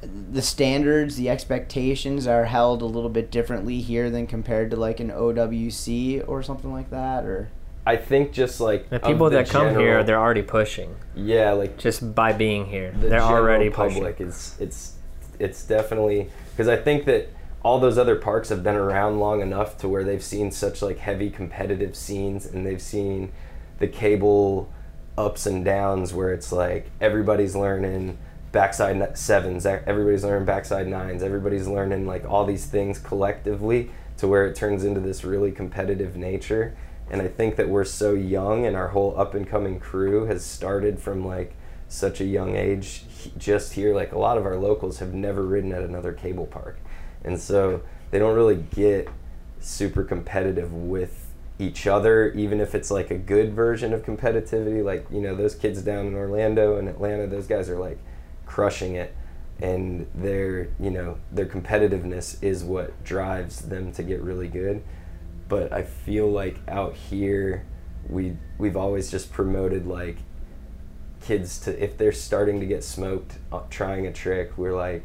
the standards, the expectations are held a little bit differently here than compared to like an OWC or something like that, or I think just like The people the that come here, they're already pushing yeah like just by being here. the they're general already pushing. public is it's it's definitely because I think that all those other parks have been around long enough to where they've seen such like heavy competitive scenes and they've seen the cable ups and downs where it's like everybody's learning backside sevens. Everybody's learning backside nines. Everybody's learning like all these things collectively to where it turns into this really competitive nature. And i think that we're so young and our whole up and coming crew has started from like such a young age just here. Like a lot of our locals have never ridden at another cable park. And so they don't really get super competitive with each other even if it's like a good version of competitivity. Like you know those kids down in Orlando and Atlanta those guys are like crushing it. And their you know their competitiveness is what drives them to get really good. But I feel like out here we we've always just promoted like kids to if they're starting to get smoked uh, trying a trick we're like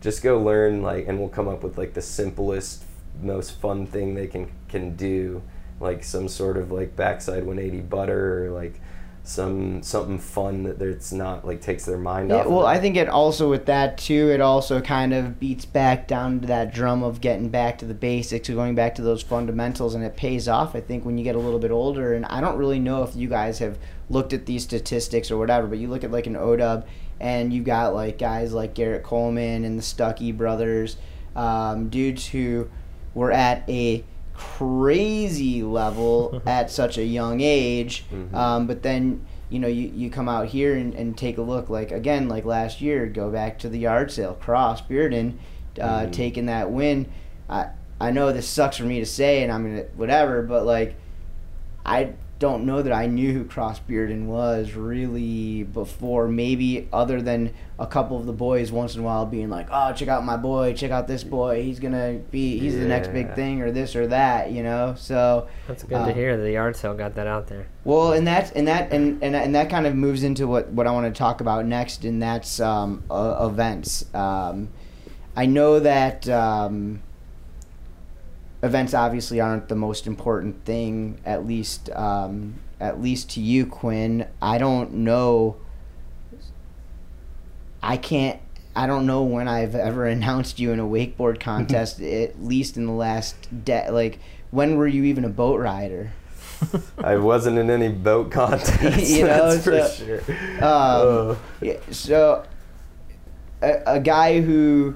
just go learn like and we'll come up with like the simplest most fun thing they can can do. Like some sort of like backside 180 butter or like some something fun that it's not like takes their mind Yeah, off. of well. I think it also with that too. It also kind of beats back down to that drum of getting back to the basics, of going back to those fundamentals, and it pays off. I think when you get a little bit older, and I don't really know if you guys have looked at these statistics or whatever, but you look at like an ODub, and you've got like guys like Garrett Coleman and the Stuckey brothers, um, dudes who were at a crazy level at such a young age. Um, but then, you know, you, you come out here and, and take a look, like, again, like last year, go back to the yard sale, Cross, Bearden, uh, Mhm. taking that win. I, I know this sucks for me to say, and I'm going to, whatever, but like, I don't know that I knew who Cross Bearden was really before. Maybe other than a couple of the boys once in a while being like, "Oh, check out my boy! Check out this boy! He's gonna be he's the next big thing or this or that," you know. So That's good Uh, to hear. The yard sale got that out there. well, and that's and that and, and and that kind of moves into what what I want to talk about next, and that's um, uh, events. Um, I know that um, events obviously aren't the most important thing, at least um, at least to you, Quinn. I don't know. I can't. I don't know when I've ever announced you in a wakeboard contest. at least in the last de- like when were you even a boat rider? I wasn't in any boat contests. You know, that's for so, sure. Um, Oh. yeah, so a, a guy who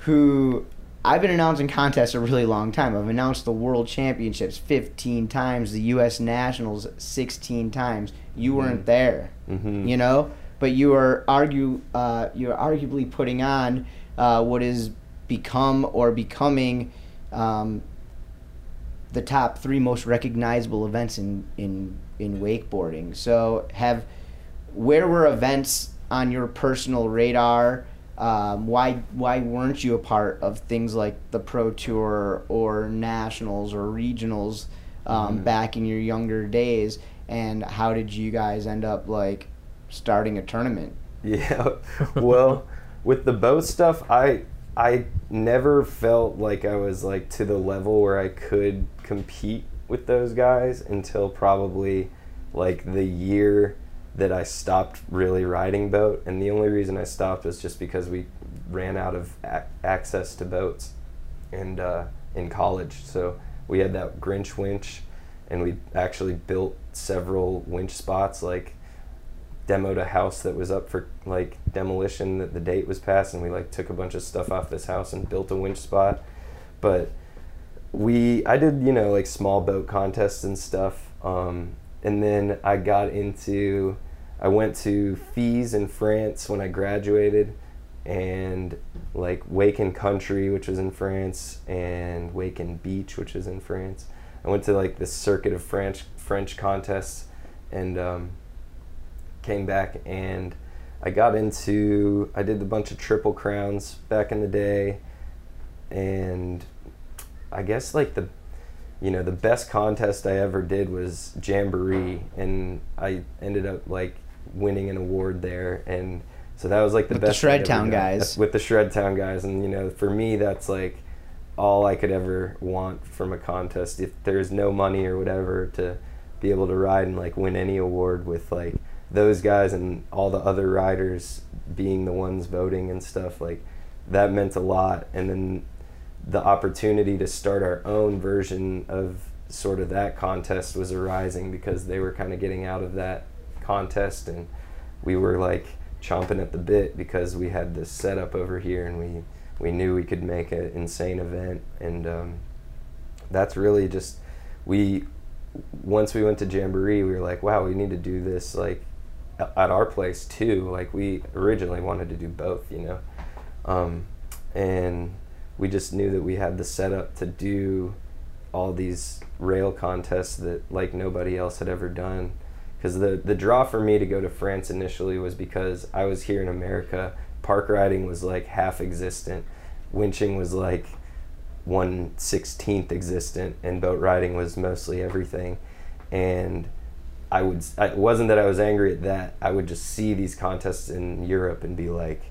who I've been announcing contests a really long time. I've announced the World Championships 15 times, the U.S. Nationals 16 times. You weren't there, Mhm. you know, but you are argue uh, you're arguably putting on uh, what is become or becoming um, the top three most recognizable events in in in wakeboarding. So have where were events on your personal radar? Um, why why weren't you a part of things like the Pro Tour or nationals or regionals um, back in your younger days? And how did you guys end up like starting a tournament? Yeah. Well, with the boat stuff, I I never felt like I was like to the level where I could compete with those guys until probably like the year that I stopped really riding boat. And the only reason I stopped was just because we ran out of ac access to boats and uh, in college. So we had that Grinch winch, and we actually built several winch spots like demoed a house that was up for like demolition that the date was passed and we like took a bunch of stuff off this house and built a winch spot but we i did you know like small boat contests and stuff um, and then i got into i went to FISE in france when i graduated and like Waken Country, which was in France, and Waken Beach, which is in France. I went to like the circuit of French French contests, and um, came back and I got into I did a bunch of triple crowns back in the day, and I guess like the you know the best contest I ever did was Jamboree, and I ended up like winning an award there and. So that was like the With the best. Shred Town guys. With the Shred Town guys, and you know, for me, that's like all I could ever want from a contest. If there's no money or whatever to be able to ride and like win any award with like those guys and all the other riders being the ones voting and stuff, like that meant a lot. And then the opportunity to start our own version of sort of that contest was arising because they were kind of getting out of that contest and we were like chomping at the bit because we had this setup over here and we we knew we could make an insane event and um, that's really just we once we went to jamboree we were like wow we need to do this like at our place too. Like we originally wanted to do both you know? Um, and we just knew that we had the setup to do all these rail contests that like nobody else had ever done because the the draw for me to go to France initially was because I was here in America. Park riding was like half existent, winching was like one sixteenth existent, and boat riding was mostly everything. And I would it wasn't that I was angry at that. I would just see these contests in Europe and be like,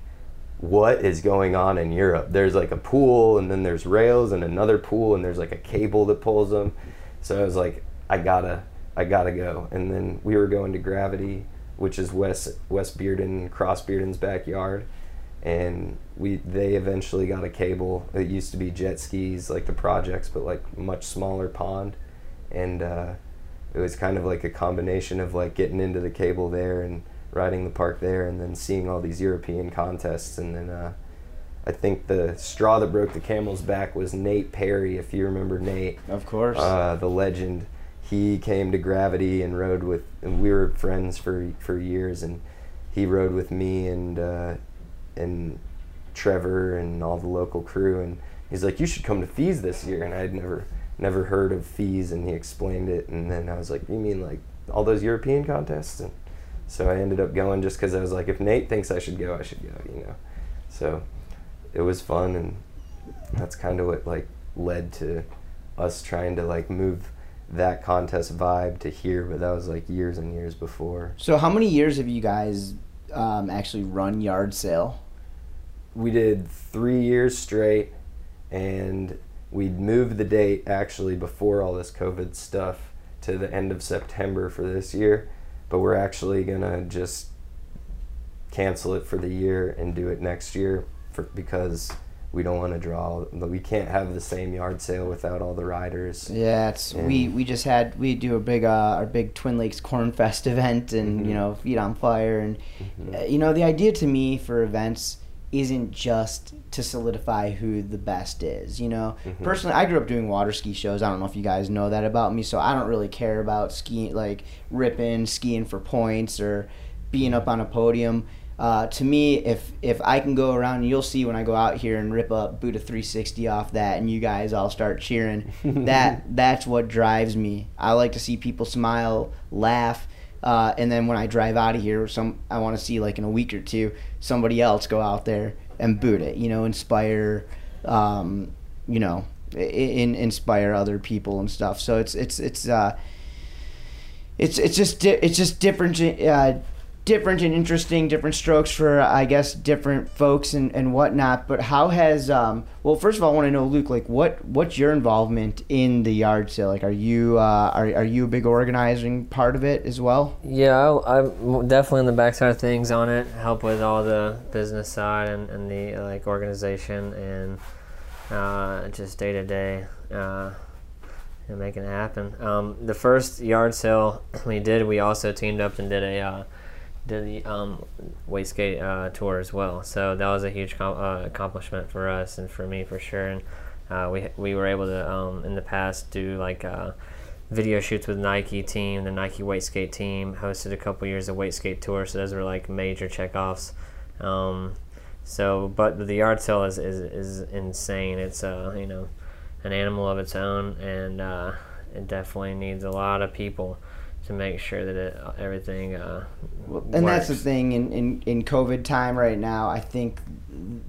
what is going on in Europe? There's like a pool, and then there's rails, and another pool, and there's like a cable that pulls them. So I was like, I gotta, I gotta go. And then we were going to Gravity, which is West West Bearden, Cross Bearden's backyard, and we they eventually got a cable. It used to be jet skis like the projects, but like much smaller pond, and uh, it was kind of like a combination of like getting into the cable there and riding the park there, and then seeing all these European contests, and then. Uh, I think the straw that broke the camel's back was Nate Perry, if you remember Nate. Of course. Uh, the legend. He came to Gravity and rode with, and we were friends for for years, and he rode with me and uh, and Trevor and all the local crew, and he's like, "You should come to FISE this year," and I'd never never heard of FISE, and he explained it, and then I was like, "You mean like all those European contests?" And so I ended up going just because I was like, if Nate thinks I should go, I should go, you know. So it was fun and that's kind of what like led to us trying to like move that contest vibe to here but that was like years and years before. So how many years have you guys um, actually run yard sale? We did three years straight and we'd moved the date actually before all this covid stuff to the end of september for this year but we're actually gonna just cancel it for the year and do it next year for, because we don't want to draw. But we can't have the same yard sale without all the riders. Yeah, it's And- we we just had we do a big uh, our big Twin Lakes Corn Fest event and you Mhm. know feet on fire and Mhm. uh, you know the idea to me for events isn't just to solidify who the best is. You know, Mhm. personally, I grew up doing water ski shows. I don't know if you guys know that about me, so I don't really care about skiing like ripping, skiing for points, or being up on a podium. Uh, to me, if if I can go around, you'll see when I go out here and rip a Buddha 360 off that, and you guys all start cheering. that that's what drives me. I like to see people smile, laugh, uh, and then when I drive out of here, some I want to see like in a week or two, somebody else go out there and boot it. You know, inspire, um, you know, in, inspire other people and stuff. So it's it's it's uh, it's it's just di- it's just different. Uh, different and interesting different strokes for i guess different folks and, and whatnot but how has um well first of all i want to know luke like what what's your involvement in the yard sale like are you uh are, are you a big organizing part of it as well Yeah, I, I'm definitely on the backside of things on it. Help with all the business side and, and the like organization and uh, just day to day and making it happen. Um, the first yard sale we did, we also teamed up and did a uh, did the um, skate uh, tour as well. So that was a huge uh, accomplishment for us and for me for sure. And uh, we we were able to um, in the past do like. Uh, video shoots with Nike team, the Nike skate team, hosted a couple years of skate tour, so those were like major checkoffs. Um, so, but the yard sale is, is, is insane. It's uh, you know, an animal of its own, and uh, it definitely needs a lot of people to make sure that it, everything uh, and that's the thing in, in in covid time right now i think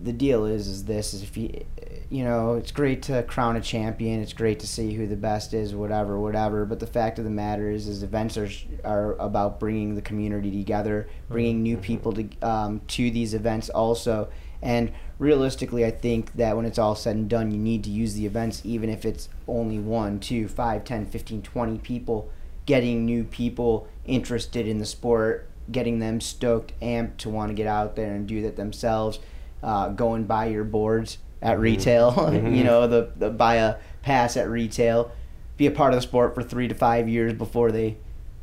the deal is is this is if you you know it's great to crown a champion it's great to see who the best is whatever whatever but the fact of the matter is is events are are about bringing the community together bringing new people to um, to these events also. And realistically i think that when it's all said and done you need to use the events even if it's only one two five ten fifteen twenty people getting new people interested in the sport, getting them stoked, amped to want to get out there and do that themselves, uh, go and buy your boards at retail, you know, the, the buy a pass at retail, be a part of the sport for three to five years before they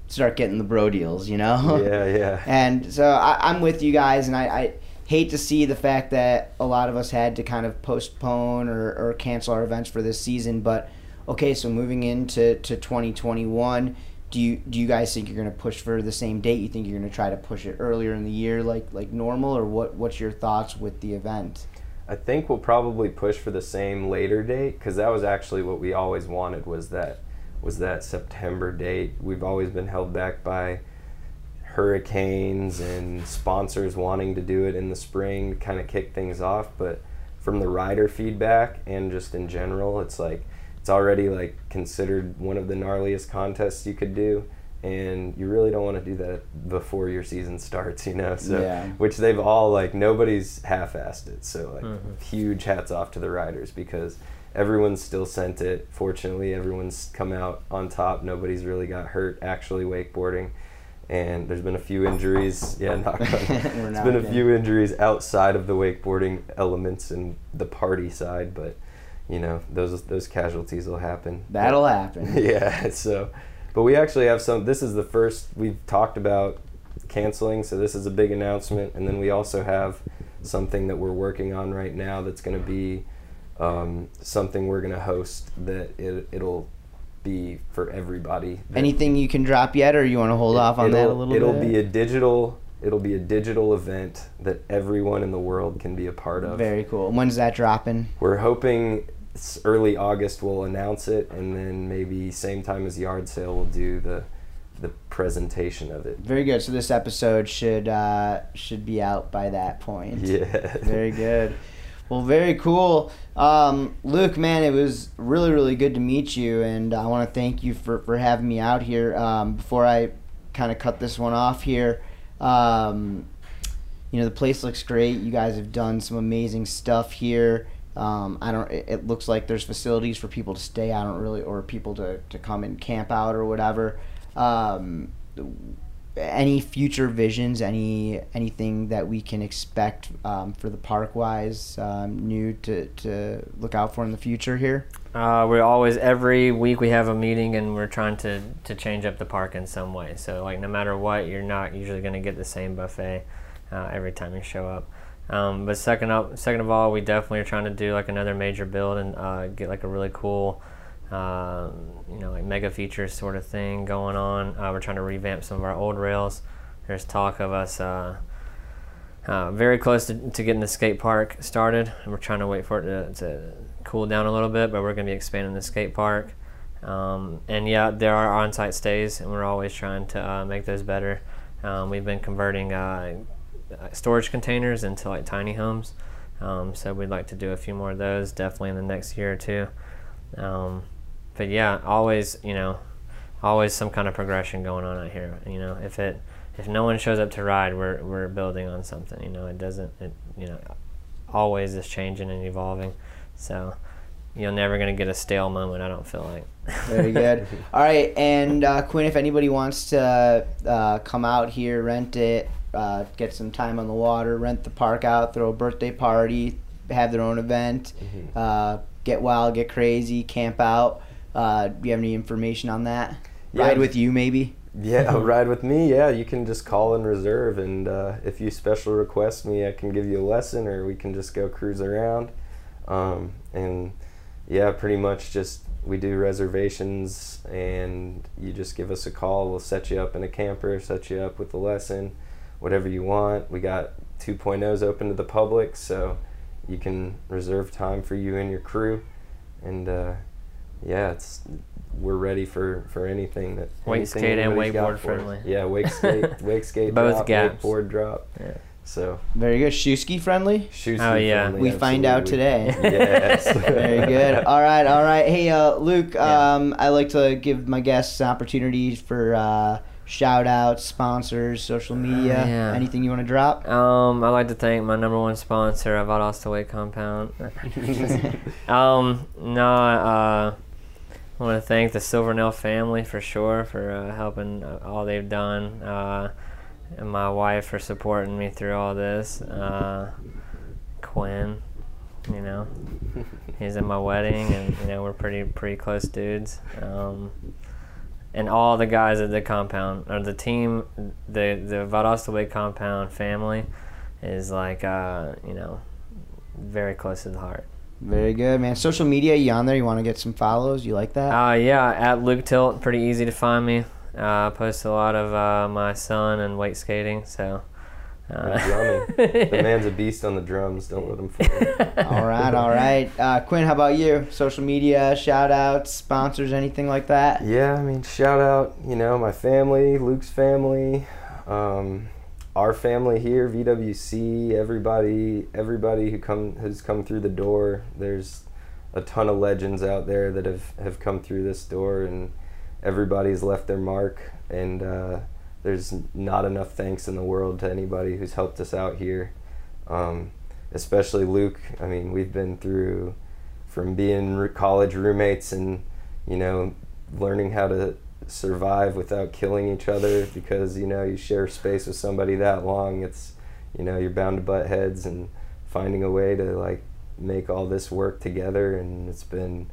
start getting the bro deals, you know? yeah yeah And so I, I'm with you guys, and I, I hate to see the fact that a lot of us had to kind of postpone or, or cancel our events for this season. But okay, so moving into to 2021, do you do you guys think you're going to push for the same date? You think you're going to try to push it earlier in the year, like like normal, or what? What's your thoughts with the event? I think we'll probably push for the same later date because that was actually what we always wanted was that was that September date. We've always been held back by hurricanes and sponsors wanting to do it in the spring kind of kick things off, but from the rider feedback and just in general, it's like it's already like considered one of the gnarliest contests you could do and you really don't want to do that before your season starts, you know. So Yeah. which they've all like nobody's half-assed it. So like Mhm. huge hats off to the riders because everyone's still sent it. Fortunately, everyone's come out on top. Nobody's really got hurt actually wakeboarding. And there's been a few injuries. Yeah, knock on. We're There's been a knocking. few injuries outside of the wakeboarding elements and the party side, but you know those those casualties will happen. That'll happen. yeah. So, but we actually have some. This is the first we've talked about canceling. So this is a big announcement, and then we also have something that we're working on right now that's going to be um, something we're going to host that it, it'll be for everybody. Anything you can drop yet, or you want to hold off on that a it'll- little it'll bit? be a digital. It'll be a digital event that everyone in the world can be a part of. Very cool. When's that dropping? We're hoping early August we'll announce it, and then maybe same time as yard sale we'll do the the presentation of it. Very good. So this episode should uh, should be out by that point. Yeah. Very good. Well, very cool. Um, Luke, man, it was really, really good to meet you, and I want to thank you for, for having me out here. Um, before I kind of cut this one off here, um, you know, the place looks great. You guys have done some amazing stuff here. Um, I don't. It, it looks like there's facilities for people to stay. I don't really, or people to, to come and camp out or whatever. Um, any future visions? Any anything that we can expect um, for the park wise um, new to, to look out for in the future here? Uh, we're always every week we have a meeting and we're trying to, to change up the park in some way. So like no matter what, you're not usually going to get the same buffet uh, every time you show up. Um, but second up, second of all, we definitely are trying to do like another major build and uh, get like a really cool, um, you know, like mega features sort of thing going on. Uh, we're trying to revamp some of our old rails. There's talk of us. Uh, uh, very close to, to getting the skate park started, and we're trying to wait for it to, to cool down a little bit. But we're going to be expanding the skate park, um, and yeah, there are on-site stays, and we're always trying to uh, make those better. Um, we've been converting storage containers into like tiny homes, um, so we'd like to do a few more of those definitely in the next year or two. Um, but yeah, always you know, always some kind of progression going on out here. You know, if it if no one shows up to ride, we're we're building on something. You know, it doesn't. It you know, always is changing and evolving. So you're never gonna get a stale moment. I don't feel like. Very good. All right, and uh, Quinn, if anybody wants to uh, come out here, rent it, uh, get some time on the water, rent the park out, throw a birthday party, have their own event, uh, get wild, get crazy, camp out. Uh, do you have any information on that? Yeah. Ride with you, maybe. Yeah, ride with me. Yeah, you can just call and reserve, and uh, if you special request me, I can give you a lesson, or we can just go cruise around. Um, and yeah, pretty much just we do reservations, and you just give us a call. We'll set you up in a camper, set you up with a lesson, whatever you want. We got 2.0s open to the public, so you can reserve time for you and your crew, and uh, yeah, it's we're ready for for anything that Wake anything skate and anybody's wakeboard friendly. Yeah, wake skate, wake skate, Both drop, gaps. wakeboard drop. Yeah. So Very good. Shoe ski friendly. shoes. Oh, yeah. We find out today. Yes. Very good. All right, all right. Hey, uh, Luke. Yeah. Um, I like to give my guests opportunities for uh, shout outs, sponsors, social media. Yeah. Anything you want to drop? Um, I'd like to thank my number one sponsor, Valdosta Wake Compound. um, no, uh, I want to thank the Silvernale family for sure for uh, helping uh, all they've done, uh, and my wife for supporting me through all this. Uh, Quinn, you know, he's at my wedding, and you know we're pretty pretty close dudes. Um, and all the guys at the compound or the team, the the Valdosta Wake compound family, is like uh, you know, very close to the heart. Very good, man. Social media, you on there? You want to get some follows? You like that? Uh, yeah, at Luke Tilt, pretty easy to find me. Uh, I post a lot of uh, my son and wake skating, so. Uh, drumming. the man's a beast on the drums. Don't let him fall. all right, all right. Uh, Quinn, how about you? Social media, shout outs, sponsors, anything like that? Yeah, I mean, shout out, you know, my family, Luke's family, um, our family here, VWC, everybody, everybody who come has come through the door. There's a ton of legends out there that have have come through this door, and everybody's left their mark. And uh, there's not enough thanks in the world to anybody who's helped us out here, um, especially Luke. I mean, we've been through from being college roommates and you know learning how to survive without killing each other because you know you share space with somebody that long. It's you know you're bound to butt heads and finding a way to like make all this work together. And it's been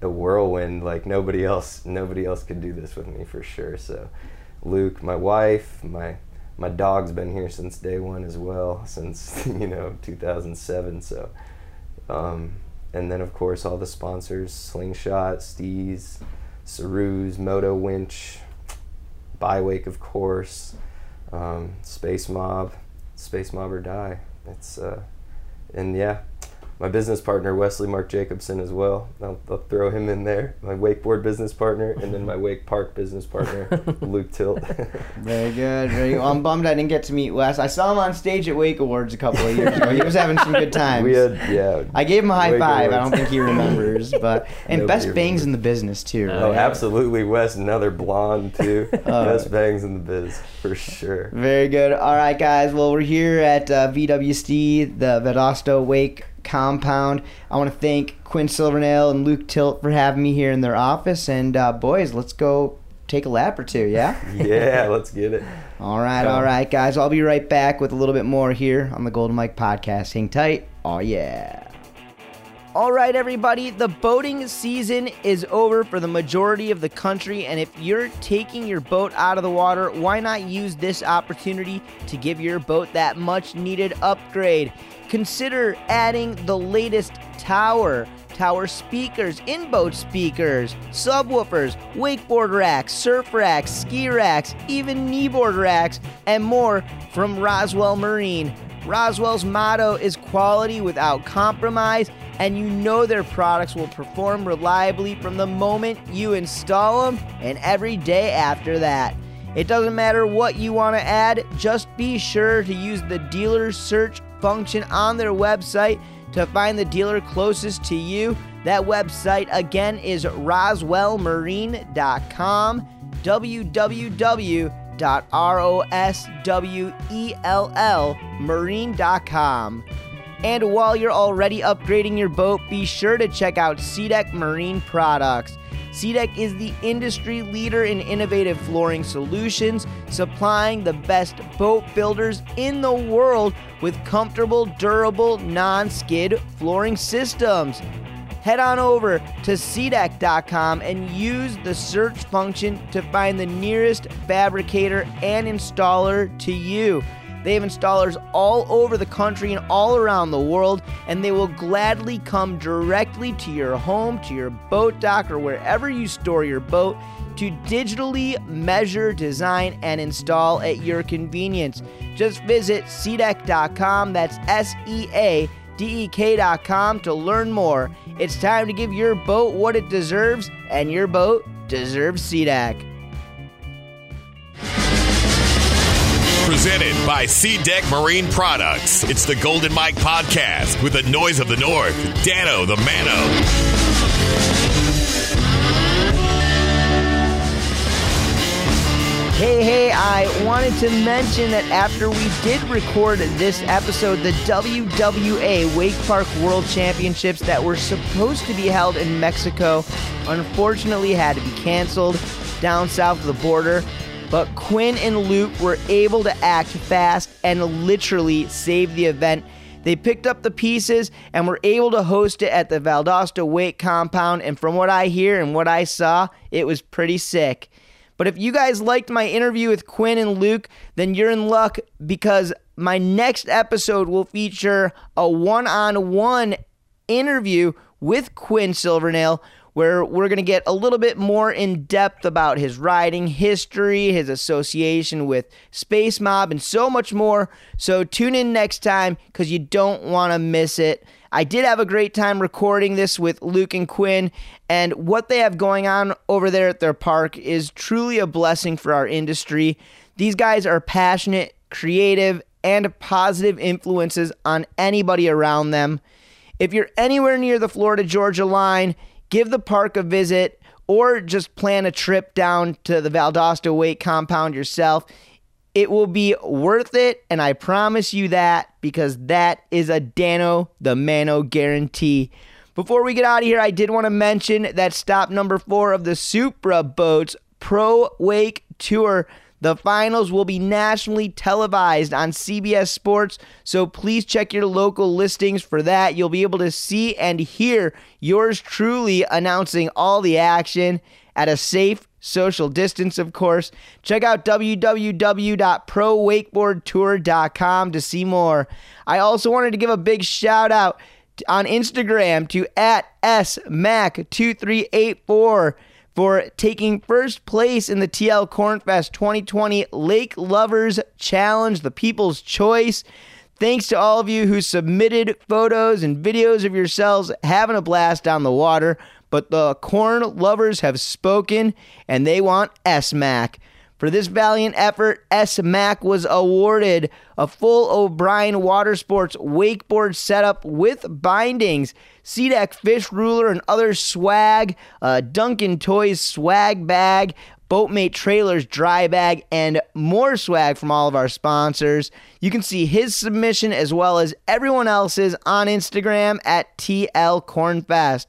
a whirlwind. Like nobody else nobody else could do this with me for sure. So luke my wife my my dog's been here since day one as well since you know 2007 so um, and then of course all the sponsors slingshot steez Saru's, Moto Winch, Bywake, of course, um, Space Mob, Space Mob or Die. It's uh, and yeah, my business partner Wesley Mark Jacobson as well. I'll, I'll, throw him in there. My wakeboard business partner, and then my wake park business partner Luke Tilt. very good. Very. Good. Well, I'm bummed I didn't get to meet Wes. I saw him on stage at Wake Awards a couple of years ago. He was having some good times. We had yeah. I gave him a high wake five. Awards. I don't think he remembers, but and Nobody best bangs in the business too. Right? Oh, absolutely, Wes. Another blonde too. oh. Best bangs in the biz for sure. Very good. All right, guys. Well, we're here at uh, VWC, the Valdosta Wake compound. I want to thank Quinn Silvernale and Luke Tilt for having me here in their office. And uh, boys, let's go take a lap or two, yeah? yeah, let's get it. All right, all right, guys. I'll be right back with a little bit more here on the Golden Mike podcast. Hang tight. Oh, yeah. All right, everybody, the boating season is over for the majority of the country, and if you're taking your boat out of the water, why not use this opportunity to give your boat that much needed upgrade? Consider adding the latest tower, tower speakers, in boat speakers, subwoofers, wakeboard racks, surf racks, ski racks, even kneeboard racks, and more from Roswell Marine. Roswell's motto is quality without compromise, and you know their products will perform reliably from the moment you install them and every day after that. It doesn't matter what you want to add, just be sure to use the dealer search function on their website to find the dealer closest to you. That website again is roswellmarine.com. www.roswellmarine.com. And while you're already upgrading your boat, be sure to check out SeaDek Marine products. SeaDek is the industry leader in innovative flooring solutions, supplying the best boat builders in the world with comfortable, durable, non skid flooring systems. Head on over to SeaDek.com and use the search function to find the nearest fabricator and installer to you. They have installers all over the country and all around the world, and they will gladly come directly to your home, to your boat dock, or wherever you store your boat to digitally measure, design, and install at your convenience. Just visit SeaDek.com, that's S E A D E K.com to learn more. It's time to give your boat what it deserves, and your boat deserves SeaDek. Presented by SeaDek Marine Products. It's the Golden Mike Podcast with the noise of the North, Dano the Mano. Hey, hey, I wanted to mention that after we did record this episode, the WWA Wake Park World Championships that were supposed to be held in Mexico unfortunately had to be canceled down south of the border. But Quinn and Luke were able to act fast and literally save the event. They picked up the pieces and were able to host it at the Valdosta Wake compound. And from what I hear and what I saw, it was pretty sick. But if you guys liked my interview with Quinn and Luke, then you're in luck because my next episode will feature a one on one interview with Quinn Silvernale where we're going to get a little bit more in depth about his riding history, his association with Space Mob, and so much more. So tune in next time because you don't want to miss it. I did have a great time recording this with Luke and Quinn, and what they have going on over there at their park is truly a blessing for our industry. These guys are passionate, creative, and positive influences on anybody around them. If you're anywhere near the Florida Georgia line, give the park a visit, or just plan a trip down to the Valdosta Wake compound yourself. It will be worth it, and I promise you that because that is a Dano the Mano guarantee. Before we get out of here, I did want to mention that stop number four of the Supra Boats Pro Wake Tour. The finals will be nationally televised on CBS Sports, so please check your local listings for that. You'll be able to see and hear yours truly announcing all the action at a safe social distance, of course. Check out www.prowakeboardtour.com to see more. I also wanted to give a big shout out on Instagram to at smac2384 for taking first place in the TL Cornfest 2020 Lake Lovers Challenge, the People's Choice. Thanks to all of you who submitted photos and videos of yourselves having a blast down the water. But the corn lovers have spoken and they want SMAC. For this valiant effort, SMAC was awarded a full O'Brien Watersports wakeboard setup with bindings, SeaDek fish ruler, and other swag, Duncan Toys swag bag, Boatmate Trailers dry bag, and more swag from all of our sponsors. You can see his submission as well as everyone else's on Instagram at TL Cornfest.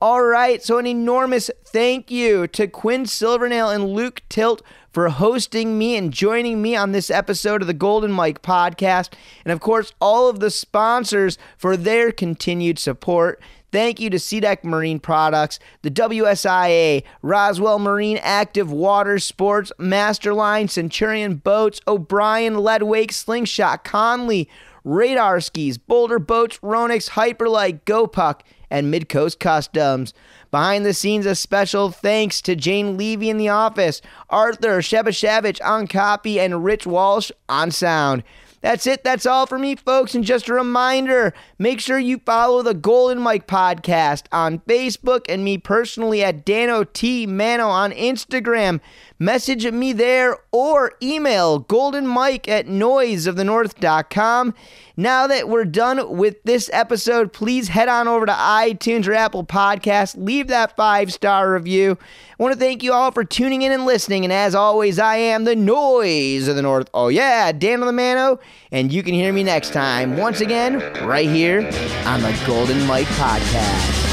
All right, so an enormous thank you to Quinn Silvernale and Luke Tilt for hosting me and joining me on this episode of the Golden Mike podcast. And of course, all of the sponsors for their continued support. Thank you to SeaDek Marine Products, the WSIA, Roswell Marine Active Water Sports, Masterline, Centurion Boats, O'Brien, Leadwake, Slingshot, Connelly, Radar Skis, Boulder Boats, Ronix, Hyperlight, GoPuck, and Midcoast Customs. Behind the scenes, a special thanks to Jane Levy in the office, Arthur Shebashavich on copy, and Rich Walsh on sound. That's it. That's all for me, folks. And just a reminder make sure you follow the Golden Mike podcast on Facebook and me personally at Dano T Mano on Instagram. Message me there or email goldenmike at noiseofthenorth.com. Now that we're done with this episode, please head on over to iTunes or Apple Podcasts. Leave that five star review. I want to thank you all for tuning in and listening. And as always, I am the noise of the North. Oh, yeah, Dan the Mano. And you can hear me next time, once again, right here on the Golden Mike Podcast.